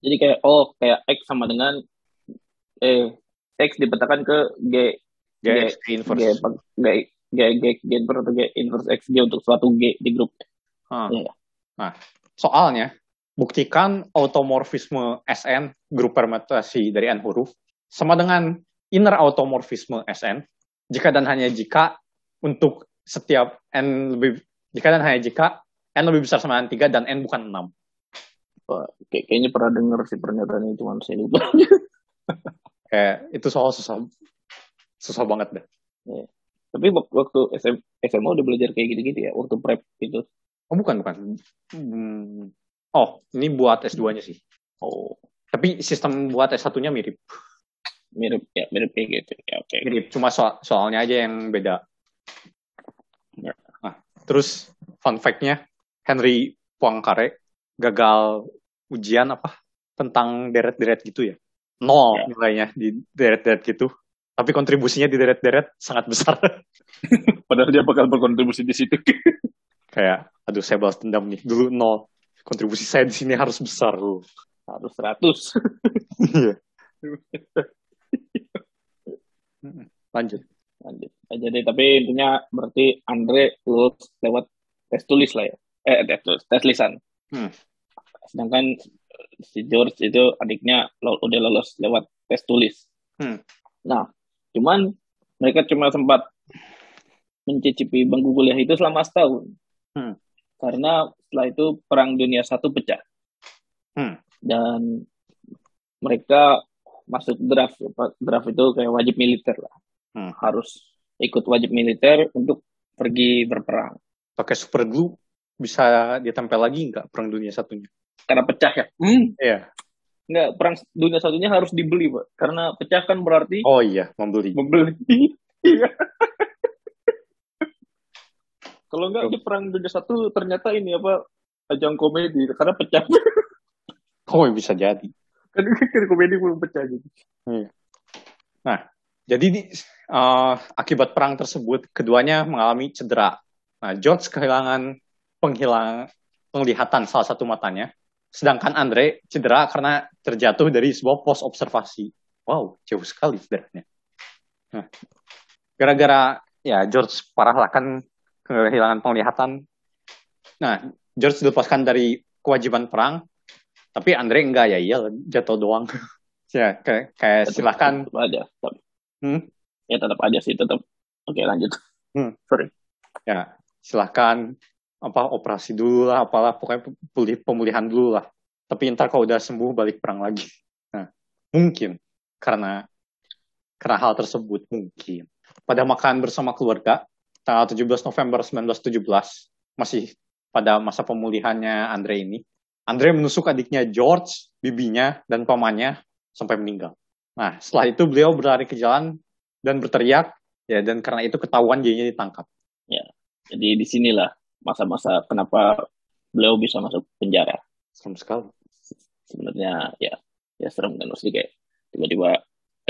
Jadi kayak, oh, kayak X sama dengan, eh, X dipetakan ke G, G, G, inverse. G, G, G, G, G inverse atau G inverse X, G untuk suatu G di grup. Ah. Iya. Nah, soalnya buktikan automorfisme SN grup permutasi dari n huruf sama dengan inner automorfisme SN jika dan hanya jika untuk setiap n lebih jika dan hanya jika n lebih besar sama dengan 3 dan n bukan 6. Wah, kayak, kayaknya pernah dengar sih pernyataan itu, saya lupa. *laughs* Kayak itu soal susah susah banget deh. Tapi wak- waktu SM, SMA udah belajar kayak gitu-gitu ya, waktu prep gitu. Oh bukan bukan. Hmm. Oh, ini buat S2-nya sih. Oh, Tapi sistem buat S1-nya mirip. mirip ya, mirip kayak gitu. Ya, oke. mirip cuma soal soalnya aja yang beda Ya. nah, terus fun fact-nya Henry Poincaré gagal ujian apa tentang deret-deret gitu ya nol Ya. nilainya di deret-deret gitu tapi kontribusinya di deret-deret sangat besar *laughs* Padahal dia bakal berkontribusi di situ. *laughs* kayak aduh saya balas dendam nih dulu nol kontribusi saya di sini harus besar loh Harus 100. Iya. *laughs* lanjut Lanjut. Nah, jadi tapi intinya berarti Andre lulus lewat tes tulis lah ya. Eh, tes tulis, tes lisan. Hmm. Sedangkan si George itu adiknya udah lolos lewat tes tulis. Hmm. Nah, cuman mereka cuma sempat mencicipi bangku kuliah itu selama setahun. Hmm. Karena setelah itu Perang Dunia Satu pecah. Hmm. Dan mereka masuk draft. Draft itu kayak wajib militer lah. Hmm. Harus ikut wajib militer untuk pergi berperang. pakai super glue bisa ditempel lagi nggak perang dunia satunya Karena pecah ya. Hmm. iya Enggak, perang dunia satunya harus dibeli, Pak. Karena pecah kan berarti oh iya membeli membeli. *laughs* Iya. Kalau enggak di perang dunia satu ternyata ini apa ajang komedi karena pecah. *laughs* oh bisa jadi kan *laughs* komedi belum pecah gitu. Jadi di, eh, akibat perang tersebut keduanya mengalami cedera. Nah, George kehilangan penghilang penglihatan salah satu matanya, sedangkan Andre cedera karena terjatuh dari sebuah pos observasi. Wow, jauh sekali cederanya. Nah, gara-gara ya George parah lah kan kehilangan penglihatan. Nah, George dilepaskan dari kewajiban perang, tapi Andre enggak ya iya jatuh doang. *laughs* ya kayak, kayak Tetap- silahkan tetap aja. Tetap. Hmm? Ya tetap aja sih, tetap. Oke, lanjut. Hmm. Sorry. ya silahkan apa operasi dulu lah apalah pokoknya pulih pemulihan dulu lah tapi ntar kalau udah sembuh balik perang lagi. Nah, mungkin karena karena hal tersebut mungkin pada makan bersama keluarga tanggal 17 November 1917 masih pada masa pemulihannya Andre ini. Andre menusuk adiknya George, bibinya, dan pamannya sampai meninggal. Nah, setelah itu beliau berlari ke jalan dan berteriak, ya dan karena itu ketahuan jadinya ditangkap. Ya, jadi di sinilah masa-masa kenapa beliau bisa masuk penjara. Serem sekali sebenarnya ya ya serem kan maksudnya kayak tiba-tiba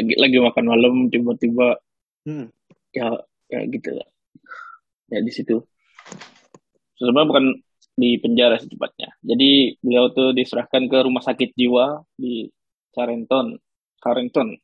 lagi lagi makan malam tiba-tiba hmm. ya ya gitu lah ya di situ sebenarnya bukan di penjara secepatnya jadi beliau tuh diserahkan ke rumah sakit jiwa di Charenton Carrington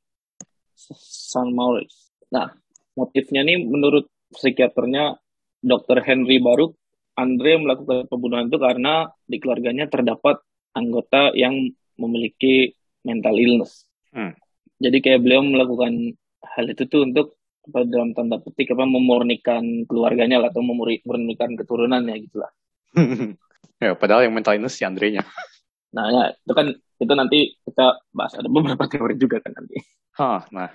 San Maurice nah motifnya nih menurut psikiaternya Dr. Henry Baruk Andre melakukan pembunuhan itu karena di keluarganya terdapat anggota yang memiliki mental illness. Hmm. Jadi kayak beliau melakukan hal itu tuh untuk apa dalam tanda petik apa memurnikan keluarganya lah, atau memurnikan keturunannya gitu lah. *laughs* ya, padahal yang mental illness si Andre-nya. Nah, ya, itu kan itu nanti kita bahas ada beberapa *laughs* teori juga kan nanti. Hah, nah.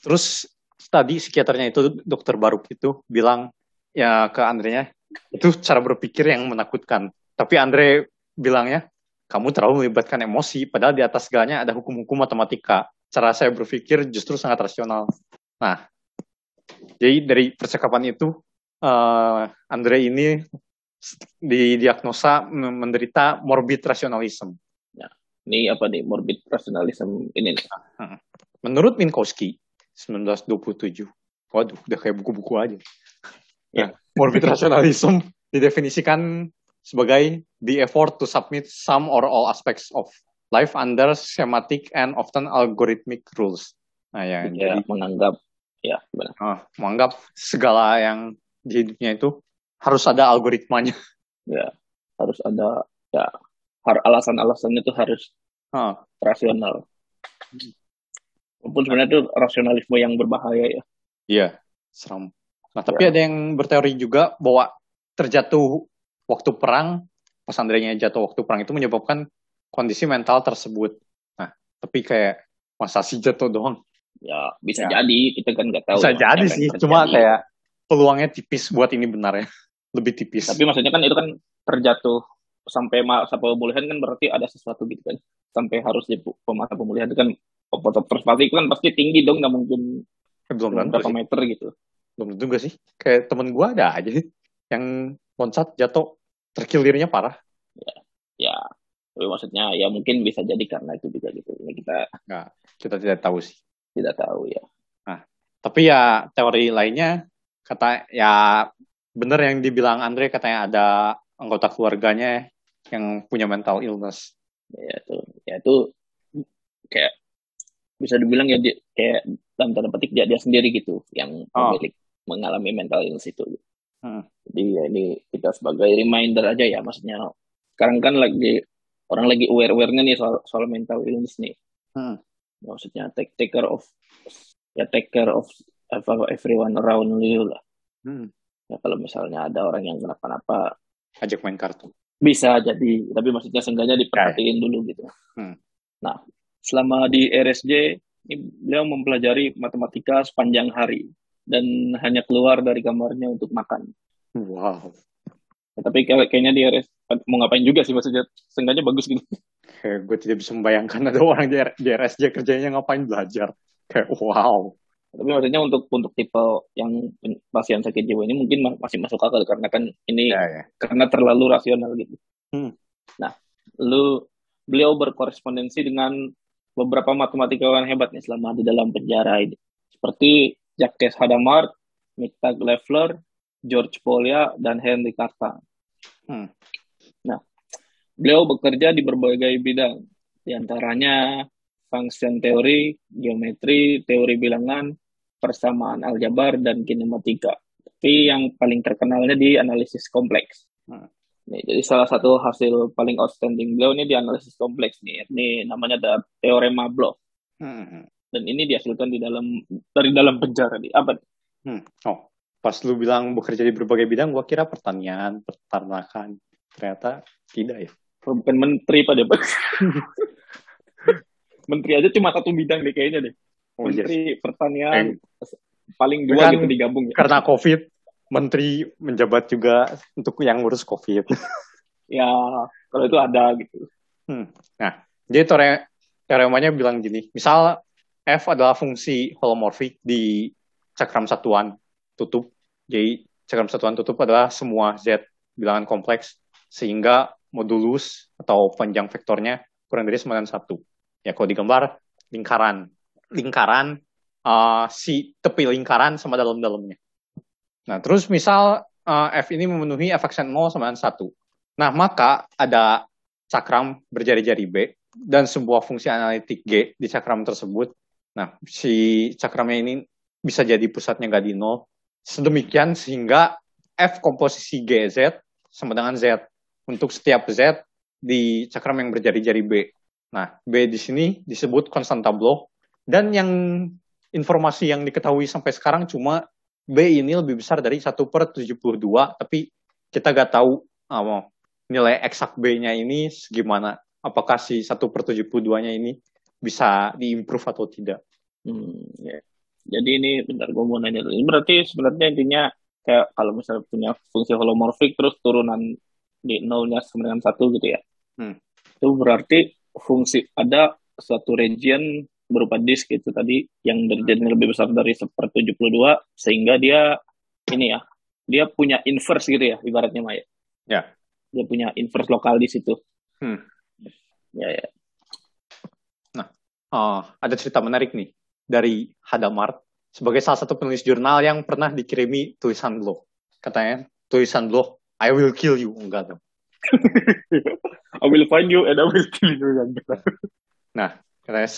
Terus tadi psikiaternya itu dokter Baruk itu bilang ya ke Andre-nya itu cara berpikir yang menakutkan. Tapi Andre bilangnya kamu terlalu melibatkan emosi, padahal di atas segalanya ada hukum-hukum matematika. Cara saya berpikir justru sangat rasional. Nah, jadi dari percakapan itu, uh, Andre ini didiagnosa menderita morbid rasionalism. Ya, ini apa nih morbid rasionalism ini? Nah, menurut Minkowski, 1927. Waduh, udah kayak buku-buku aja. Ya, morbid rasionalism *laughs* didefinisikan sebagai the effort to submit some or all aspects of life under schematic and often algorithmic rules. Nah, ya, ya jadi menganggap ya benar. Uh, menganggap segala yang di hidupnya itu harus ada algoritmanya. *laughs* Ya, harus ada ya alasan-alasannya itu harus uh. rasional. Walaupun sebenarnya itu rasionalisme yang berbahaya ya. Iya, seram. Nah, tapi ya. ada yang berteori juga bahwa terjatuh waktu perang, pas Andrenya jatuh waktu perang itu menyebabkan kondisi mental tersebut. Nah, tapi kayak masa sih jatuh doang. Ya, bisa ya. jadi, kita kan nggak tahu. Bisa ya, jadi sih, cuma kayak peluangnya tipis buat ini benar ya. *laughs* Lebih tipis. Tapi maksudnya kan itu kan terjatuh sampai masa pemulihan kan berarti ada sesuatu gitu kan. Sampai harus di masa pemulihan itu kan terus pasti itu kan pasti tinggi dong, nggak mungkin belum berapa meter gitu. Belum tentu gak sih? Kayak temen gue ada aja yang loncat jatuh terkilirnya parah. Ya ya. Tapi maksudnya ya mungkin bisa jadi karena itu juga gitu. Ini kita nggak kita tidak tahu sih. Tidak tahu ya. Nah tapi ya teori lainnya kata ya benar yang dibilang Andre katanya ada anggota keluarganya yang punya mental illness. Ya itu ya itu kayak bisa dibilang ya dia, kayak dalam tanda petik dia dia sendiri gitu yang oh. Mengalami mental illness itu Hmm. Jadi ya ini kita sebagai reminder aja ya, maksudnya sekarang kan lagi orang lagi aware-awarenya nih soal soal mental illness nih. Hmm. Maksudnya take take care of ya take care of everyone around you lah. Hmm. Ya kalau misalnya ada orang yang kenapa-napa, ajak main kartu. Bisa jadi, tapi maksudnya seenggaknya diperhatiin dulu gitu. Hmm. Nah, selama di RSJ ini beliau mempelajari matematika sepanjang hari dan hanya keluar dari kamarnya untuk makan. Wow. Ya, tapi kayaknya dia mau ngapain juga sih maksudnya seenggaknya bagus gitu. Kayak gue tidak bisa membayangkan ada orang di, di RSJ kerjanya ngapain belajar. Kayak wow. Tapi maksudnya untuk untuk tipe yang pasien sakit jiwa ini mungkin masih masuk akal karena kan ini ya, ya. karena terlalu rasional gitu. Hmm. Nah, lu beliau berkorespondensi dengan beberapa matematikawan hebat nih selama di dalam penjara ini. Seperti Jacques Hadamard, Mittag Leffler, George Polya, dan Henry Cartan. Hmm. Nah, beliau bekerja di berbagai bidang, di antaranya function teori, geometri, teori bilangan, persamaan aljabar, dan kinematika. Tapi yang paling terkenalnya di analisis kompleks. Hmm. Nih, jadi salah satu hasil paling outstanding beliau ini di analisis kompleks nih. Ini namanya ada teorema Bloch. Hmm dan ini dihasilkan di dalam dari dalam penjara di apa? Hmm. Oh, pas lu bilang bekerja di berbagai bidang, gua kira pertanian, peternakan. Ternyata tidak ya. bukan menteri pada *laughs* menteri aja cuma satu bidang deh kayaknya deh Oh, yes. menteri pertanian Eh, paling dua kan gitu digabung ya Karena COVID, menteri menjabat juga untuk yang ngurus COVID. *laughs* ya kalau itu ada gitu Nah, jadi teore- teoremanya bilang gini, misal F adalah fungsi holomorfik di cakram satuan tutup. Jadi cakram satuan tutup adalah semua Z bilangan kompleks sehingga modulus atau panjang vektornya kurang dari 91. Ya, kalau digambar lingkaran. Lingkaran uh, si tepi lingkaran sama dalam-dalamnya. Nah, terus misal uh, F ini memenuhi f aksen 0 sama dengan 1. Nah, maka ada cakram berjari-jari B dan sebuah fungsi analitik G di cakram tersebut. Nah, si cakramnya ini bisa jadi pusatnya nggak di nol. Sedemikian sehingga F komposisi GZ sama dengan Z untuk setiap Z di cakram yang berjari-jari B. Nah, B di sini disebut konstanta Bloch dan yang informasi yang diketahui sampai sekarang cuma B ini lebih besar dari 1 per 72, tapi kita nggak tahu uh, nilai eksak B-nya ini segimana. Apakah si 1 per 72-nya ini bisa diimprove atau tidak. Hmm, ya. Jadi ini bentar gue mau nanya dulu. Ini berarti sebenarnya intinya kayak kalau misalnya punya fungsi holomorfik terus turunan di nolnya sama dengan satu gitu ya. Hmm. Itu berarti fungsi ada suatu region berupa disk itu tadi yang regionnya lebih besar dari 1 per 72 sehingga dia ini ya dia punya inverse gitu ya ibaratnya Maya. Ya. Dia punya inverse lokal di situ. Hmm. Ya ya. Uh, ada cerita menarik nih dari Hadamard sebagai salah satu penulis jurnal yang pernah dikirimi tulisan Bloch. Katanya tulisan Bloch, I will kill you. Enggak dong. *laughs* I will find you and I will kill you. Nah, katanya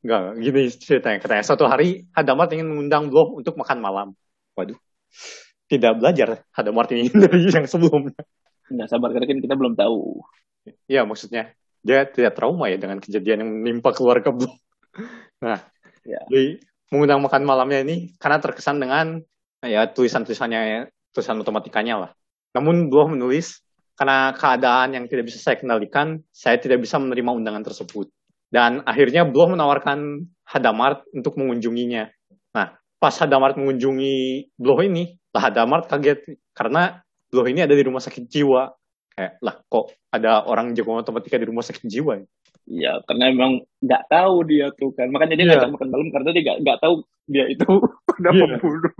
enggak gini ceritanya. Katanya suatu hari Hadamard ingin mengundang Bloch untuk makan malam. Waduh. Tidak belajar Hadamard ini *laughs* dari yang sebelumnya. Nggak sabar karena kan kita belum tahu. Ya, maksudnya dia tidak trauma ya dengan kejadian yang menimpa keluarga Bloch. Nah, Ya. jadi mengundang makan malamnya ini karena terkesan dengan ya tulisan-tulisannya tulisan matematikanya lah. Namun Bloch menulis karena keadaan yang tidak bisa saya kendalikan, saya tidak bisa menerima undangan tersebut. Dan akhirnya Bloch menawarkan Hadamard untuk mengunjunginya. Nah, pas Hadamard mengunjungi Bloch ini, lah Hadamard kaget karena Bloch ini ada di rumah sakit jiwa. Kayak, lah kok ada orang jago matematika di rumah sakit jiwa ya? Ya, karena emang nggak tahu dia tuh kan. Makanya dia Iya. nggak makan malam karena dia nggak tahu dia itu *laughs* udah Iya. pembunuh.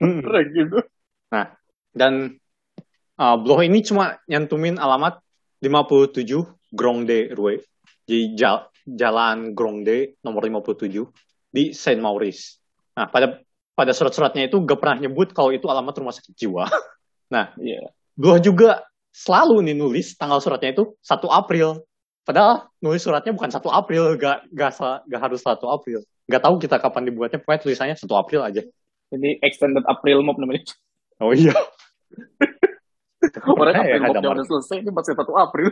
Hmm. Gitu. Dan uh, Bloch ini cuma nyantumin alamat 57 Grongde Rue. Di jal- jalan Grongde nomor 57 di Saint Maurice. Nah, pada pada surat-suratnya itu gak pernah nyebut kalau itu alamat rumah sakit jiwa. *laughs* Iya. Bloch juga selalu nih nulis tanggal suratnya itu 1 April. Padahal nulis suratnya bukan 1 April, gak, gak, gak harus 1 April. Gak tahu kita kapan dibuatnya, pokoknya tulisannya 1 April aja. Ini extended April Mop namanya. Oh iya. Orang Eh, April Mop ada udah selesai ini masih satu April.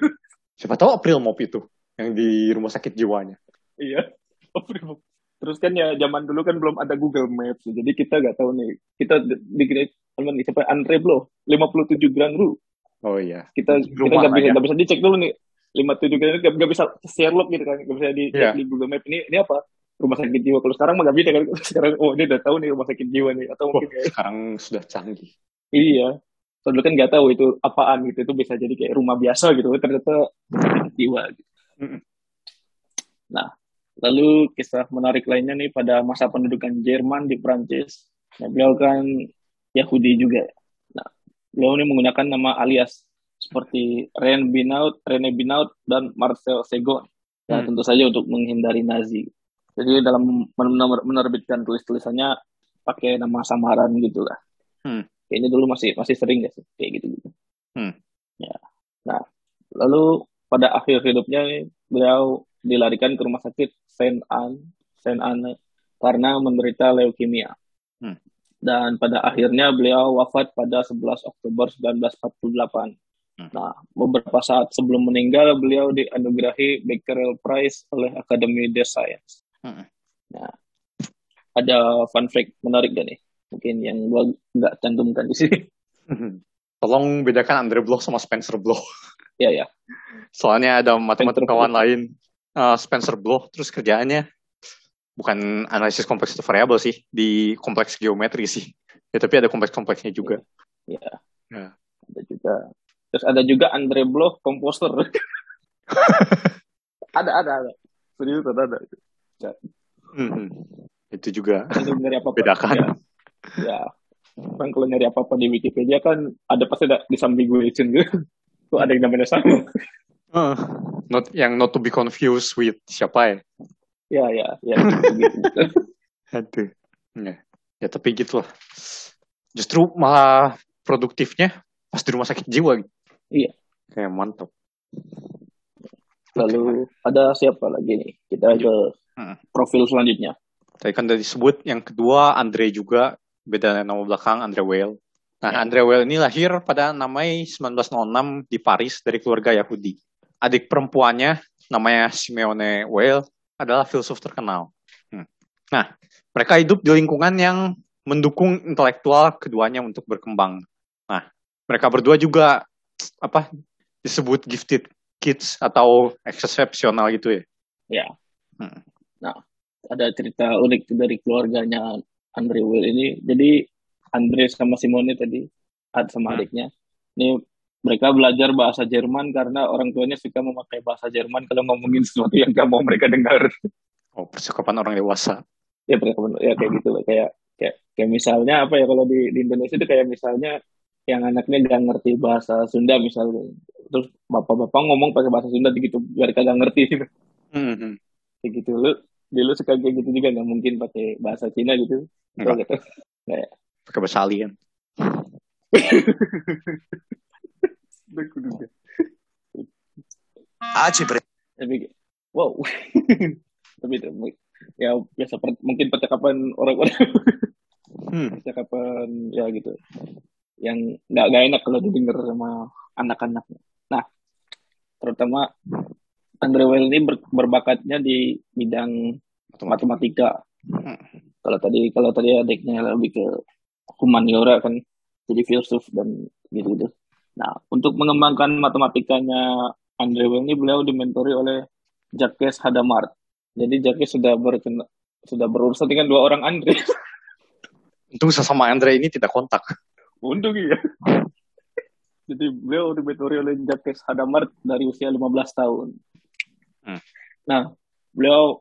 Siapa tahu April Mop itu yang di rumah sakit jiwanya. Iya. April Mop. Terus kan ya zaman dulu kan belum ada Google Maps, jadi kita nggak tahu nih. Kita teman nih siapa Andre Blo, 57 Grand Rue. Oh iya. Kita Belum kita nggak bisa ya. nggak bisa dicek dulu nih. 57 Grand Rue nggak nggak bisa Sherlock gitu kan, nggak bisa di, Iya. di Google Map. Ini ini apa? Rumah sakit jiwa. Kalau sekarang mah nggak bisa kan. *laughs* Sekarang oh ini udah tahu nih rumah sakit jiwa nih. Atau mungkin kayak sekarang sudah canggih. Iya. Soalnya dulu kan nggak tahu itu apaan gitu. Itu bisa jadi kayak rumah biasa gitu. Ternyata sakit jiwa. Gitu. Mm-mm. Nah, lalu kisah menarik lainnya nih pada masa pendudukan Jerman di Prancis. Nah, beliau kan Yahudi juga. Beliau ini menggunakan nama alias seperti Ren Binaut, Rene Binaut, dan Marcel Segon. Ya, Hmm. tentu saja untuk menghindari Nazi. Jadi dalam men- menerbitkan tulis-tulisannya pakai nama samaran gitu lah. Hmm. Ini dulu masih masih sering ya sih, kayak gitu gitu. Hmm. Ya. Nah, lalu pada akhir hidupnya beliau dilarikan ke rumah sakit Saint Anne, Saint Anne karena menderita leukemia. Hmm. Dan pada akhirnya beliau wafat pada 11 Oktober 1948. Hmm. Nah, beberapa saat sebelum meninggal, beliau dianugerahi Becquerel Prize oleh Academy des Sciences. Hmm. Nah, ada fun fact menarik gak nih? Mungkin yang gua nggak cantumkan di sini. Tolong bedakan Andre Bloch sama Spencer Bloch. Iya ya. Soalnya ada matematikawan lain, uh, Spencer Bloch, terus kerjaannya bukan analisis kompleks variabel sih, di kompleks geometri sih. Ya tapi ada kompleks-kompleksnya juga. Iya. Ya. Ada juga. Terus ada juga Andre Bloch, komposer. *laughs* ada, ada, ada. Serius ada, ada. Ya. Hmm, itu juga. Ini apa Bedakan. Ya. ya. Kan kalau nyari apa-apa di Wikipedia kan ada pasti ada disambiguation gitu. *laughs* Tuh ada yang namanya sama. *laughs* Uh, not yang not to be confused with siapa ya? Ya ya ya. gitu. *laughs* Aduh. Ya. ya tapi gitu lah. Justru malah produktifnya pas di rumah sakit jiwa. Iya. Kayak mantap. Lalu ada siapa lagi nih? Kita ke hmm. profil selanjutnya. Tadi kan udah disebut yang kedua Andre juga beda nama belakang Andre Weil. Nah, ya. Andre Weil ini lahir pada namai 1906 di Paris dari keluarga Yahudi. Adik perempuannya namanya Simeone Weil adalah filsuf terkenal. Hmm. Nah, mereka hidup di lingkungan yang mendukung intelektual keduanya untuk berkembang. Nah, mereka berdua juga apa disebut gifted kids atau eksepsional gitu ya. Ya. Hmm. Nah, ada cerita unik dari keluarganya Andre Will ini. Jadi Andre sama Simone tadi, sama hmm. adiknya, ini mereka belajar bahasa Jerman karena orang tuanya suka memakai bahasa Jerman kalau ngomongin sesuatu yang gak mau mereka dengar. Oh, percakapan orang dewasa. Ya, percakapan ya kayak gitu lah. Kayak kayak kayak misalnya apa ya kalau di, di Indonesia itu kayak misalnya yang anaknya gak ngerti bahasa Sunda misalnya terus bapak-bapak ngomong pakai bahasa Sunda gitu biar kagak ngerti gitu *laughs* mm-hmm. kayak gitu lu dia lu suka kayak gitu juga nggak mungkin pakai bahasa Cina gitu Enggak. gitu kayak pakai bahasa alien *laughs* Aci tapi wow *laughs* tapi itu ya biasa per, mungkin percakapan orang-orang hmm. percakapan ya gitu yang nggak gak enak kalau didengar sama anak-anaknya. Nah, terutama Andre Well ini ber, berbakatnya di bidang matematika. Hmm. Kalau tadi kalau tadi adiknya lebih ke humaniora kan jadi filsuf dan gitu-gitu. Nah, untuk mengembangkan matematikanya Andre Well ini beliau dimentori oleh Jacques Hadamard. Jadi Jacques sudah berkena, sudah berurusan dengan dua orang Andre. *laughs* Untung sesama Andre ini tidak kontak. Untung ya. *laughs* Jadi beliau dimentori oleh Jacques Hadamard dari usia 15 tahun. Hmm. Nah, beliau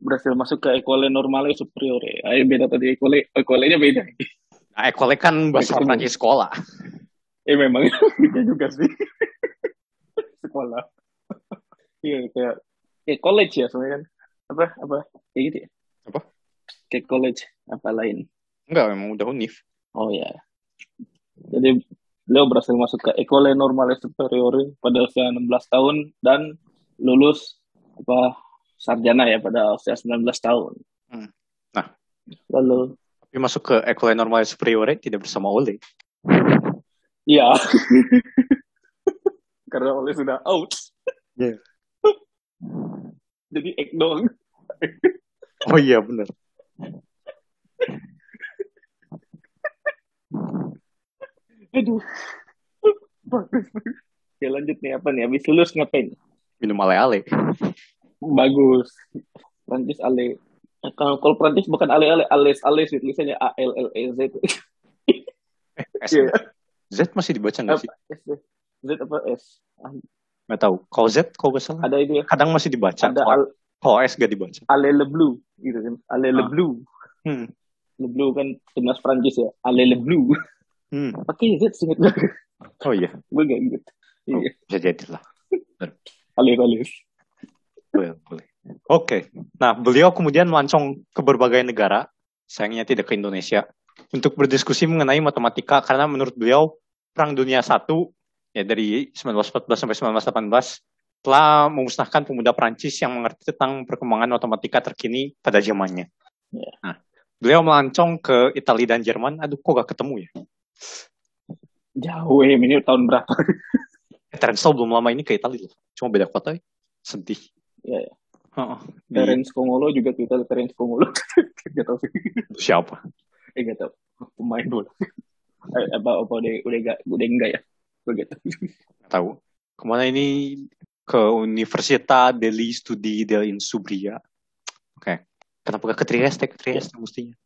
berhasil masuk ke Ecole Normale Superiore. Ayo beda tadi Ecole, Ecole-nya beda. Nah, Ecole kan bahasa Prancis sekolah. Eh memang *laughs* beda juga sih. sekolah. Iya kayak kayak college ya sebenarnya kan. Apa apa kayak gitu ya? Apa? Kayak college apa lain? Enggak, memang udah univ. Oh ya. Jadi beliau berhasil masuk ke Ecole Normale Superiore pada usia 16 tahun dan lulus apa sarjana ya pada usia 19 tahun. Hmm. Nah, lalu tapi masuk ke Ecole Normale Superiore tidak bersama Ole. Iya. *laughs* Karena Ole sudah out. Yeah. Jadi ek dong. oh iya benar. Aduh. Bagus. Ya lanjut nih apa nih? Habis lulus ngapain? Minum ale-ale. Bagus. Prancis ale. Kalau kalau Prancis bukan ale-ale, ales ales itu tulisannya A L L E Z. *laughs* Yeah. Z masih dibaca nggak sih? Z apa S? Nggak tahu. Kalau Z, kalau nggak salah. Ada ini. Ya. Kadang masih dibaca. Ada al kalau S gak dibaca. Ale le bleu, gitu kan. Ale le ah. bleu. Hmm. Le bleu kan timnas Prancis ya. Ale le bleu. Hmm. Pakai Z singkat *laughs* gue. Oh iya. gue gak inget. Oh, iya. Bisa jadi lah. Boleh, boleh. Oke. Okay. Nah, beliau kemudian melancong ke berbagai negara, sayangnya tidak ke Indonesia, untuk berdiskusi mengenai matematika karena menurut beliau Perang Dunia Satu ya dari 1914 sampai 1918 telah memusnahkan pemuda Prancis yang mengerti tentang perkembangan matematika terkini pada zamannya. Yeah. Nah, beliau melancong ke Italia dan Jerman. Aduh, kok gak ketemu ya? Jauh ya, ini tahun berapa? Terence belum lama ini ke Italia loh. Cuma beda kota ya. Sedih. Iya, ya. Uh, Terence Kongolo juga kita Terence Kongolo. *laughs* gak sih. Siapa? *laughs* Eh gak tau. Pemain bola. apa apa udah udah gak udah enggak ya? Tau. *laughs* Tahu. ke mana ini ke Universitas degli Studi dell'Insubria. Oke. Okay. Kenapa gak ke Trieste? Ke Trieste mestinya.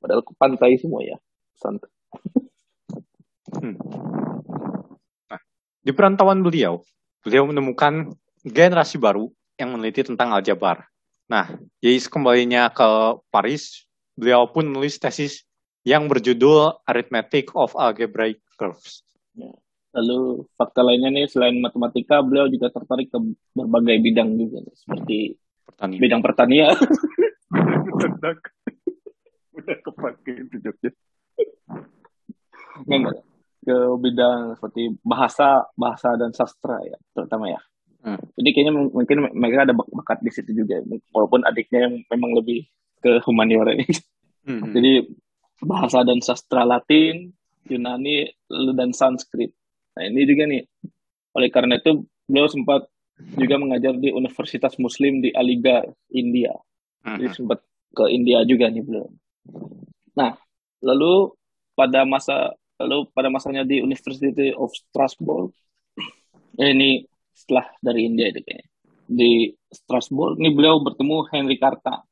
Padahal ke pantai semua ya. Santai. *laughs* Hmm. Nah, di perantauan beliau, beliau menemukan generasi baru yang meneliti tentang aljabar. Nah, jadi kembalinya ke Paris, beliau pun menulis tesis yang berjudul Arithmetic of Algebraic Curves. Ya. Lalu fakta lainnya nih selain matematika, beliau juga tertarik ke berbagai bidang juga, seperti pertanian. bidang pertanian. *laughs* Udah kepake itu Jogja. Enggak, ke bidang seperti bahasa, bahasa dan sastra ya, terutama ya. Hmm. Jadi kayaknya mungkin mereka ada bakat di situ juga, walaupun adiknya yang memang lebih ke humaniora ini. Hmm. Jadi bahasa dan sastra Latin, Yunani, dan Sanskrit. Nah ini juga nih, oleh karena itu beliau sempat juga mengajar di Universitas Muslim di Aligarh, India. Jadi mhm. sempat ke India juga nih beliau. Nah, lalu pada masa lalu pada masanya di University of Strasbourg, eh, ini setelah dari India itu kayaknya. Di Strasbourg ini beliau bertemu Henry Carta.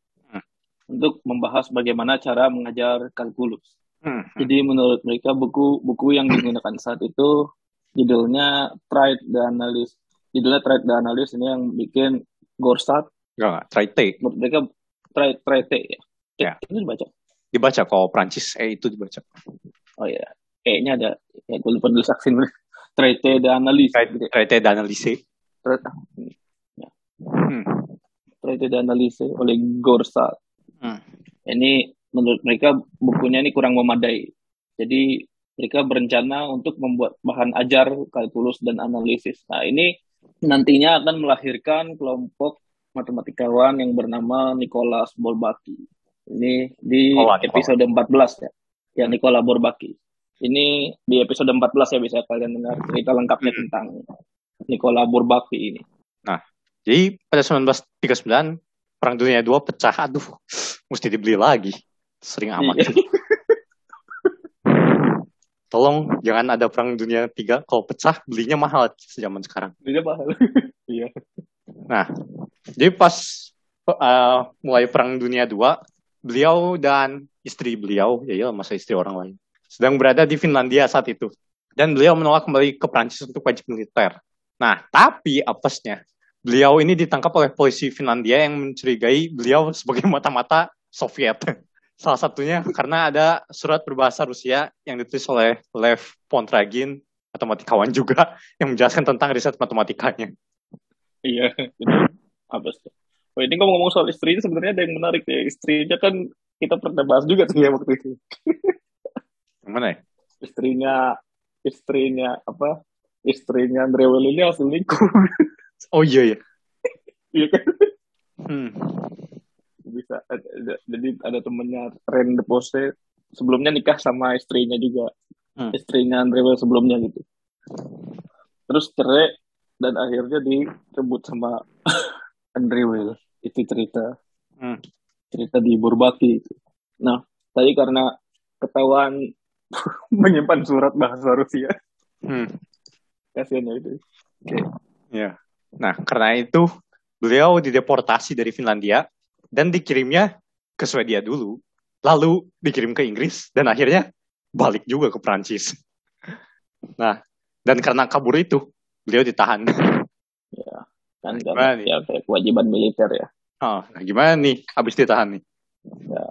Untuk membahas bagaimana cara mengajar kalkulus. Hmm. Jadi menurut mereka buku-buku yang digunakan saat itu judulnya Trade the Analyst. Judulnya Trade the Analyst ini yang bikin Gorsat. Enggak, Trade. Mereka Trade Trade ya. Ya. Itu dibaca. Dibaca kalau Prancis eh itu dibaca. Oh iya. Kayaknya ada ya gue lupa dulu saksin Trade the Analyst. Trade, trade the Analyst. Trade, ya. hmm. Trade the Analyst oleh Gorsat. Hmm. Ini menurut mereka bukunya ini kurang memadai. Jadi mereka berencana untuk membuat bahan ajar kalkulus dan analisis. Nah, ini nantinya akan melahirkan kelompok matematikawan yang bernama Nicholas Bourbaki. Ini di oh, episode 14 ya. Ya Nicola Bourbaki. Ini di episode 14 ya bisa kalian dengar cerita lengkapnya hmm. tentang Nicola Bourbaki ini. Nah, jadi pada 1939 Perang Dunia II pecah. Aduh, mesti dibeli lagi. Sering amat. Iya. *laughs* tolong jangan ada perang dunia tiga kalau pecah belinya mahal zaman sekarang belinya mahal *laughs* iya nah jadi pas uh, mulai perang dunia dua beliau dan istri beliau ya ya masa istri orang lain sedang berada di Finlandia saat itu dan beliau menolak kembali ke Prancis untuk wajib militer nah tapi apesnya beliau ini ditangkap oleh polisi Finlandia yang mencurigai beliau sebagai *laughs* mata-mata Soviet *laughs* Salah satunya karena ada surat berbahasa Rusia yang ditulis oleh Lev Pontragin, matematikawan juga, *laughs* yang menjelaskan tentang riset matematikanya. Iya, apa sih? Oh, ini ngomong soal istrinya sebenarnya ada yang menarik ya. Istrinya kan kita pernah bahas juga tuh ya waktu itu. Yang mana ya? Istrinya, istrinya apa? Istrinya Andre ini asli Oh iya ya. Iya kan? Hmm bisa ada, jadi ada temennya Ren the Poste sebelumnya nikah sama istrinya juga hmm. istrinya Andre sebelumnya gitu terus cerai dan akhirnya direbut sama *laughs* Andre Well itu cerita hmm. cerita di Burbaki itu nah tadi karena ketahuan *laughs* menyimpan surat bahasa Rusia hmm. kasihan ya itu oke okay. ya nah karena itu beliau dideportasi dari Finlandia dan dikirimnya ke Swedia dulu, lalu dikirim ke Inggris dan akhirnya balik juga ke Prancis. Nah, dan karena kabur itu beliau ditahan. Ya, kan nah, ya kayak kewajiban militer ya. Oh, nah gimana nih habis ditahan nih? Ya,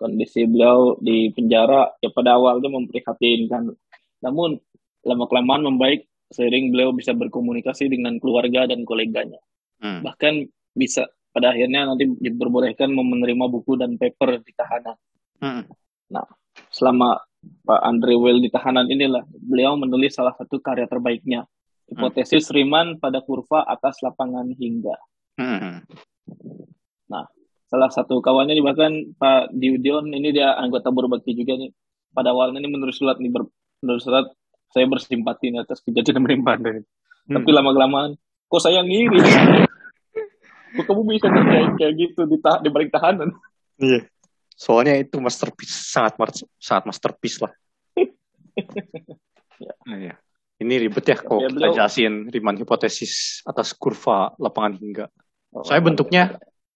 kondisi beliau di penjara ya pada awalnya memprihatinkan. Namun lama kelamaan membaik seiring beliau bisa berkomunikasi dengan keluarga dan koleganya. Hmm. Bahkan bisa pada akhirnya nanti diperbolehkan menerima buku dan paper di tahanan. Hmm. Nah, selama Pak Andre Well di tahanan inilah beliau menulis salah satu karya terbaiknya, hipotesis hmm. Riemann pada kurva atas lapangan hingga. Hmm. Nah, salah satu kawannya bahkan Pak Diudion ini dia anggota berbakti juga nih. Pada awalnya ini menurut surat nih ber, menurut surat saya bersimpati atas kejadian menimpa ini. Hmm. Tapi lama kelamaan kok saya ngiri *laughs* kok kamu bisa kayak kayak gitu di, tah di balik tahanan iya soalnya itu masterpiece sangat sangat masterpiece lah *laughs* ya. Iya. Ini ribet ya kalau Ya, kita beliau- jelasin Riemann hipotesis atas kurva lapangan hingga. Oh, Soalnya bentuknya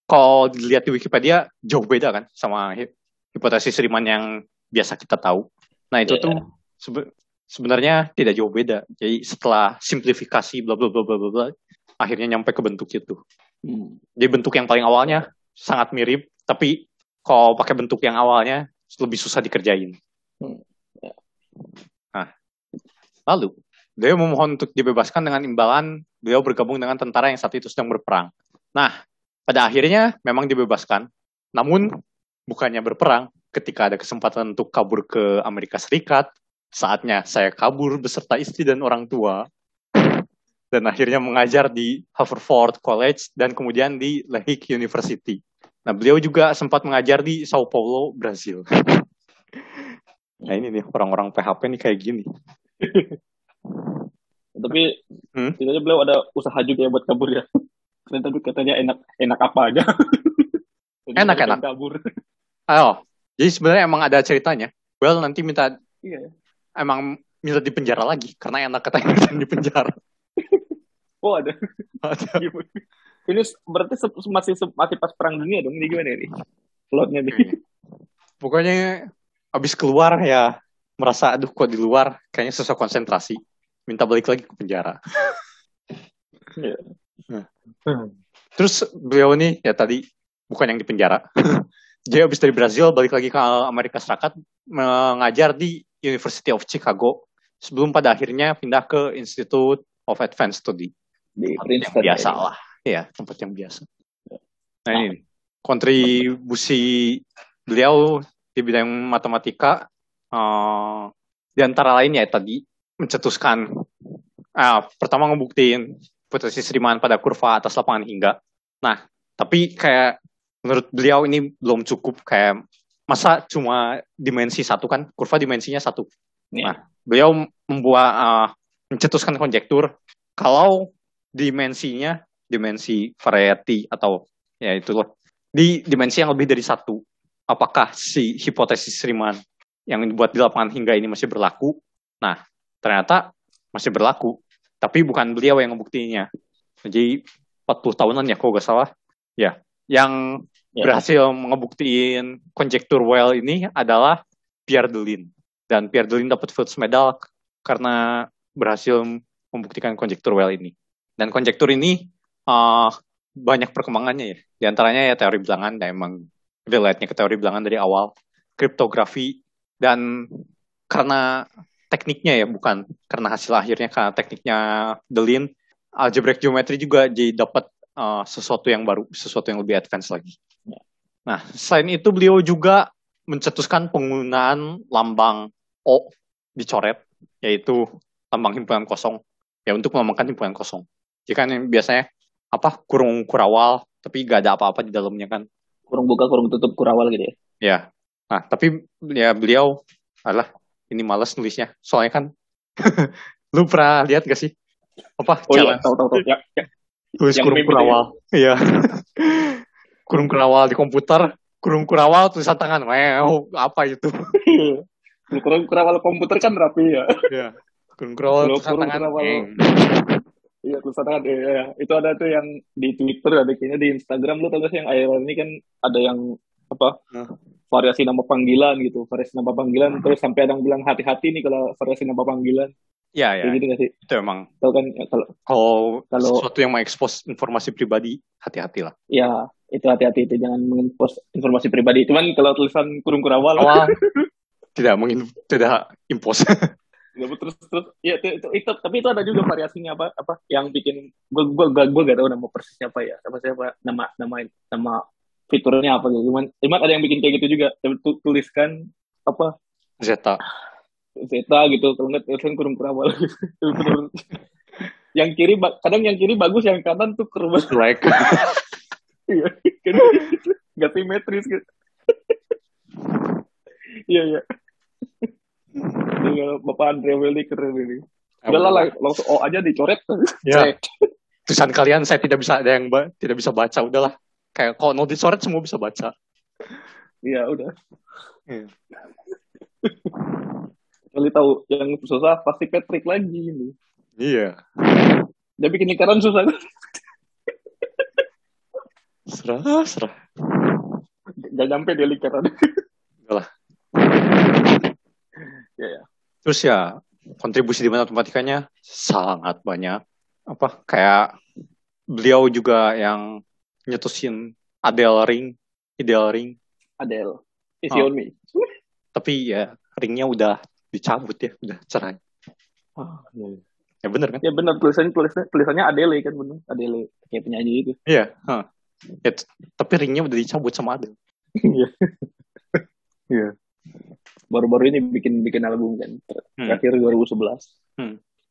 kalau dilihat di Wikipedia jauh beda kan sama hi- hipotesis Riemann yang biasa kita tahu. Nah itu Iya. tuh sebenarnya tidak jauh beda. Jadi setelah simplifikasi bla bla bla bla bla, bla, akhirnya nyampe ke bentuk itu. Hmm. Jadi bentuk yang paling awalnya sangat mirip, tapi kalau pakai bentuk yang awalnya lebih susah dikerjain. Hmm, ya. Nah, lalu beliau memohon untuk dibebaskan dengan imbalan beliau bergabung dengan tentara yang saat itu sedang berperang. Nah, pada akhirnya memang dibebaskan, namun bukannya berperang. Ketika ada kesempatan untuk kabur ke Amerika Serikat, saatnya saya kabur beserta istri dan orang tua. Dan akhirnya mengajar di Haverford College dan kemudian di Lehigh University. Nah, beliau juga sempat mengajar di Sao Paulo, Brazil. *laughs* Nah, ini nih orang-orang PHP nih kayak gini. *laughs* Tapi Hmm? beliau ada usaha juga ya buat kabur ya. *laughs* Tadi katanya enak enak apa aja. Jadi Enak, dia enak. Kabur. Oh, jadi sebenarnya emang ada ceritanya. Well, nanti minta Iya. Emang minta di penjara lagi karena enak katanya di penjara. Oh ada. Ada. Ini berarti se- masih se- masih pas perang dunia dong. Ini gimana ini? Plotnya nih. Iya. Pokoknya abis keluar ya merasa aduh kok di luar kayaknya susah konsentrasi. Minta balik lagi ke penjara. Iya. Nah. Terus beliau nih ya tadi bukan yang di penjara. *laughs* Dia habis dari Brazil balik lagi ke Amerika Serikat mengajar di University of Chicago sebelum pada akhirnya pindah ke Institute of Advanced Study. Di Tempat yang Princeton. biasa ya. lah. Iya, tempat yang biasa. Nah ini nih, kontribusi beliau di bidang matematika eh, di antara lainnya ya tadi mencetuskan ah, pertama ngebuktiin hipotesis Riemann pada kurva atas lapangan hingga. Nah, tapi kayak menurut beliau ini belum cukup kayak masa cuma dimensi satu kan? Kurva dimensinya satu. Iya. Nah, beliau membuat eh, mencetuskan konjektur. Kalau dimensinya dimensi variety atau ya itu loh di dimensi yang lebih dari satu apakah si hipotesis Riemann yang dibuat di lapangan hingga ini masih berlaku? Nah ternyata masih berlaku. Tapi bukan beliau yang ngebuktinya. Jadi 40 tahunan ya kalau gak salah. Ya yang Ya. berhasil ngebuktiin konjektur Well ini adalah Pierre Delin dan Pierre Delin dapat Fields Medal karena berhasil membuktikan konjektur Well ini dan konjektur ini uh, banyak perkembangannya ya. Di antaranya ya teori bilangan, dan emang relate-nya ke teori bilangan dari awal, kriptografi, dan karena tekniknya ya, bukan karena hasil akhirnya, karena tekniknya Delin, algebraic geometry juga jadi dapat uh, sesuatu yang baru, sesuatu yang lebih advance lagi. Nah, selain itu beliau juga mencetuskan penggunaan lambang O dicoret, yaitu lambang himpunan kosong, ya untuk melambangkan himpunan kosong. Jika yang biasanya apa kurung kurawal tapi gak ada apa-apa di dalamnya kan Kurung buka, kurung tutup, kurawal gitu ya. ya nah tapi ya beliau adalah ini males nulisnya soalnya kan *laughs* lu pernah lihat gak sih apa Oh iya, challenge tahu tahu tahu. Ya, ya. tulis yang kurung itu kurawal iya *laughs* kurung kurawal di komputer kurung kurawal tulisan tangan wow apa itu *laughs* kurung kurawal komputer kan rapi ya. ya kurung kurawal tulisan kurung tangan kurawal- eng. Iya, tulisan tangan. Iya, iya. Itu ada tuh yang di Twitter, ada kayaknya di Instagram lu tau gak sih yang akhir ini kan ada yang apa? Nah. Variasi nama panggilan gitu, variasi nama panggilan terus sampai ada yang bilang hati-hati nih kalau variasi nama panggilan. ya ya Kayak gitu gak sih? itu emang kan ya, kalau kalau Kalau- sesuatu yang mengekspos informasi pribadi hati-hati lah ya itu hati-hati itu jangan menginfos informasi pribadi. Cuman kalau tulisan kurung kurawal awal. *laughs* Tidak mungkin tidak impos. *laughs* Ya, terus terus. Ya itu, itu, itu. Tapi itu ada juga variasinya apa apa yang bikin gue gue gue gue gak tahu nama persisnya apa ya. Apa siapa nama nama nama fiturnya apa gitu. Cuman cuman ada yang bikin kayak gitu juga. Tu- tuliskan apa? Zeta. Zeta gitu. Kalau nggak tulisan kurung kurawal *laughs* yang kiri kadang yang kiri bagus yang kanan tuh kurung strike iya kan nggak simetris gitu iya iya Iya, Bapak Andre Welly keren ini. Udah lah, lang- langsung O aja dicoret. Ya. Cek. tulisan kalian saya tidak bisa ada yang tidak bisa baca udahlah kayak kalau mau dicoret semua bisa baca Iya, udah. Iya. Charlie tahu yang susah pasti Patrick lagi ini. Iya. Dia bikin lingkaran susah. Serah, serah. Gak nyampe dia lingkaran. *laughs* Enggak lah. ya, ya. Terus ya kontribusi di matematikanya sangat banyak. Apa kayak beliau juga yang nyetusin Adele ring, ideal ring. Adele. Is Oh. on me. Tapi ya ringnya udah dicabut ya, udah cerai. Ah, iya. Ya bener kan? Ya benar tulisannya tulisannya tulisannya Adele kan benar. Adele kayak penyanyi itu. Iya. hah. Ya, tapi ringnya udah dicabut sama Adele. Iya. *laughs* Iya. Baru-baru ini bikin bikin album kan. Hmm. Terakhir 2011.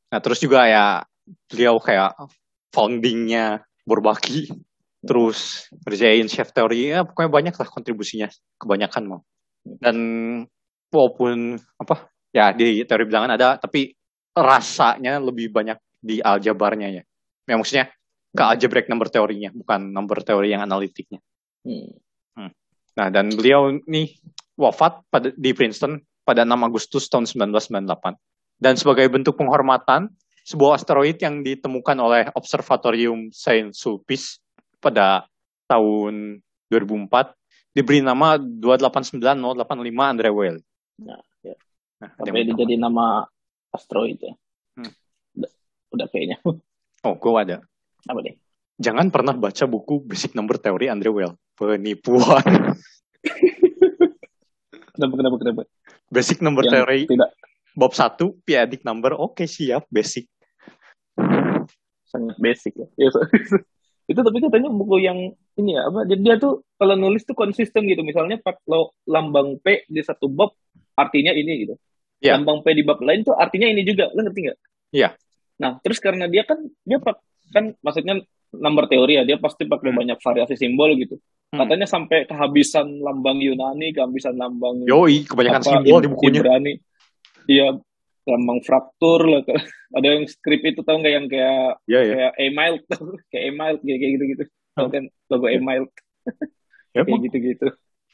Nah terus juga ya beliau kayak foundingnya Borbaki, terus ngerjain chef theory, ya pokoknya banyak lah kontribusinya, kebanyakan mau. Dan walaupun apa ya di teori bilangan ada, tapi rasanya lebih banyak di aljabarnya ya. Ya maksudnya ke algebraic number teorinya, bukan number teori yang analitiknya. Hmm. Nah, dan beliau nih wafat pada di Princeton pada 6 Agustus tahun 1998. Dan sebagai bentuk penghormatan, sebuah asteroid yang ditemukan oleh Observatorium Saint Sulpice pada tahun 2004 diberi nama 289085 Andre Weil. Nah, ya. Nah, Sampai dia dia jadi nama asteroid ya. Hmm. Udah, udah kayaknya. Oh, gue ada. Apa deh? Jangan pernah baca buku Basic Number Theory Andre Weil. Penipuan. *laughs* Kenapa kenapa kenapa? Basic Number Yang Theory tidak bab 1 periodic number. Oke, siap, basic. sangat basic ya. Ya, so- *laughs* itu tapi katanya buku yang ini ya apa? Jadi dia tuh kalau nulis tuh konsisten gitu. Misalnya pak lo lambang P di satu bab artinya ini gitu. Iya. Lambang P di bab lain tuh artinya ini juga. Lo ngerti nggak? Iya. Nah, terus karena dia kan dia pak kan maksudnya number teori ya, dia pasti pakai Hmm. banyak variasi simbol gitu. Hmm. Katanya sampai kehabisan lambang Yunani, kehabisan lambang Yoi, kebanyakan apa, simbol di bukunya. Ibrani. Iya, lambang fraktur lah. *laughs* Ada yang skrip itu tau nggak yang kayak Iya, ya. kayak email *laughs* kayak email kayak kayak gitu gitu tau kan logo email Ya, kayak gitu gitu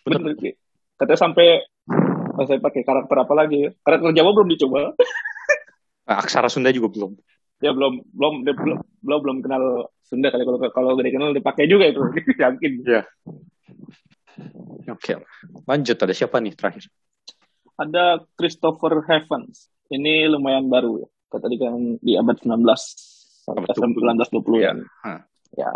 Bener. bener Ki. katanya sampai saya pakai karakter apa lagi ya karakter Jawa belum dicoba Nah, *laughs* aksara Sunda juga belum. Ya belum belum dia belum belum belum kenal Sunda kali. Kalau kalau udah dikenal dipakai juga itu. *laughs* Yakin. Oke, lanjut. Ada siapa nih terakhir? ada Christopher Heavens. Ini lumayan baru ya. Kata tadi kan di abad 19 sampai Abad 19 20 Iya. an Hah. ya.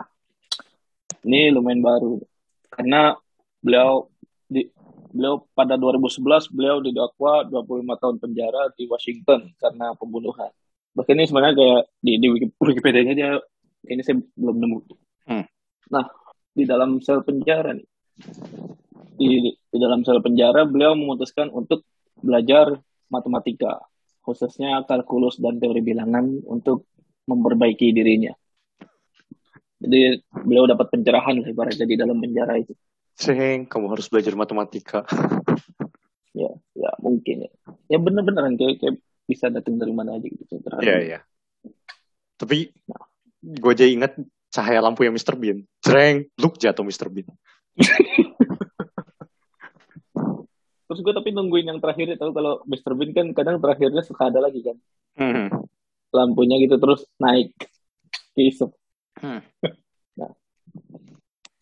ini lumayan baru. Karena beliau di beliau pada 2011 beliau didakwa 25 tahun penjara di Washington karena pembunuhan bahkan ini sebenarnya kayak di, di Wiki- Wikipedia-nya dia ini saya belum nemu. Hmm. nah di dalam sel penjara nih. Di, di dalam sel penjara beliau memutuskan untuk belajar matematika khususnya kalkulus dan teori bilangan untuk memperbaiki dirinya. Jadi beliau dapat pencerahan lah ibaratnya di dalam penjara itu. Ceng, kamu harus belajar matematika. ya ya mungkin ya. Ya bener-beneran kayak, kayak bisa datang dari mana aja gitu Iya, iya. Tapi gue aja ingat cahaya lampu yang Mr. Bean. Ceng, look jatuh Mr. Bean. *laughs* terus gue tapi nungguin yang terakhir itu kalau Mr. Bean kan kadang terakhirnya suka ada lagi kan Hmm. lampunya gitu terus naik kisep *laughs*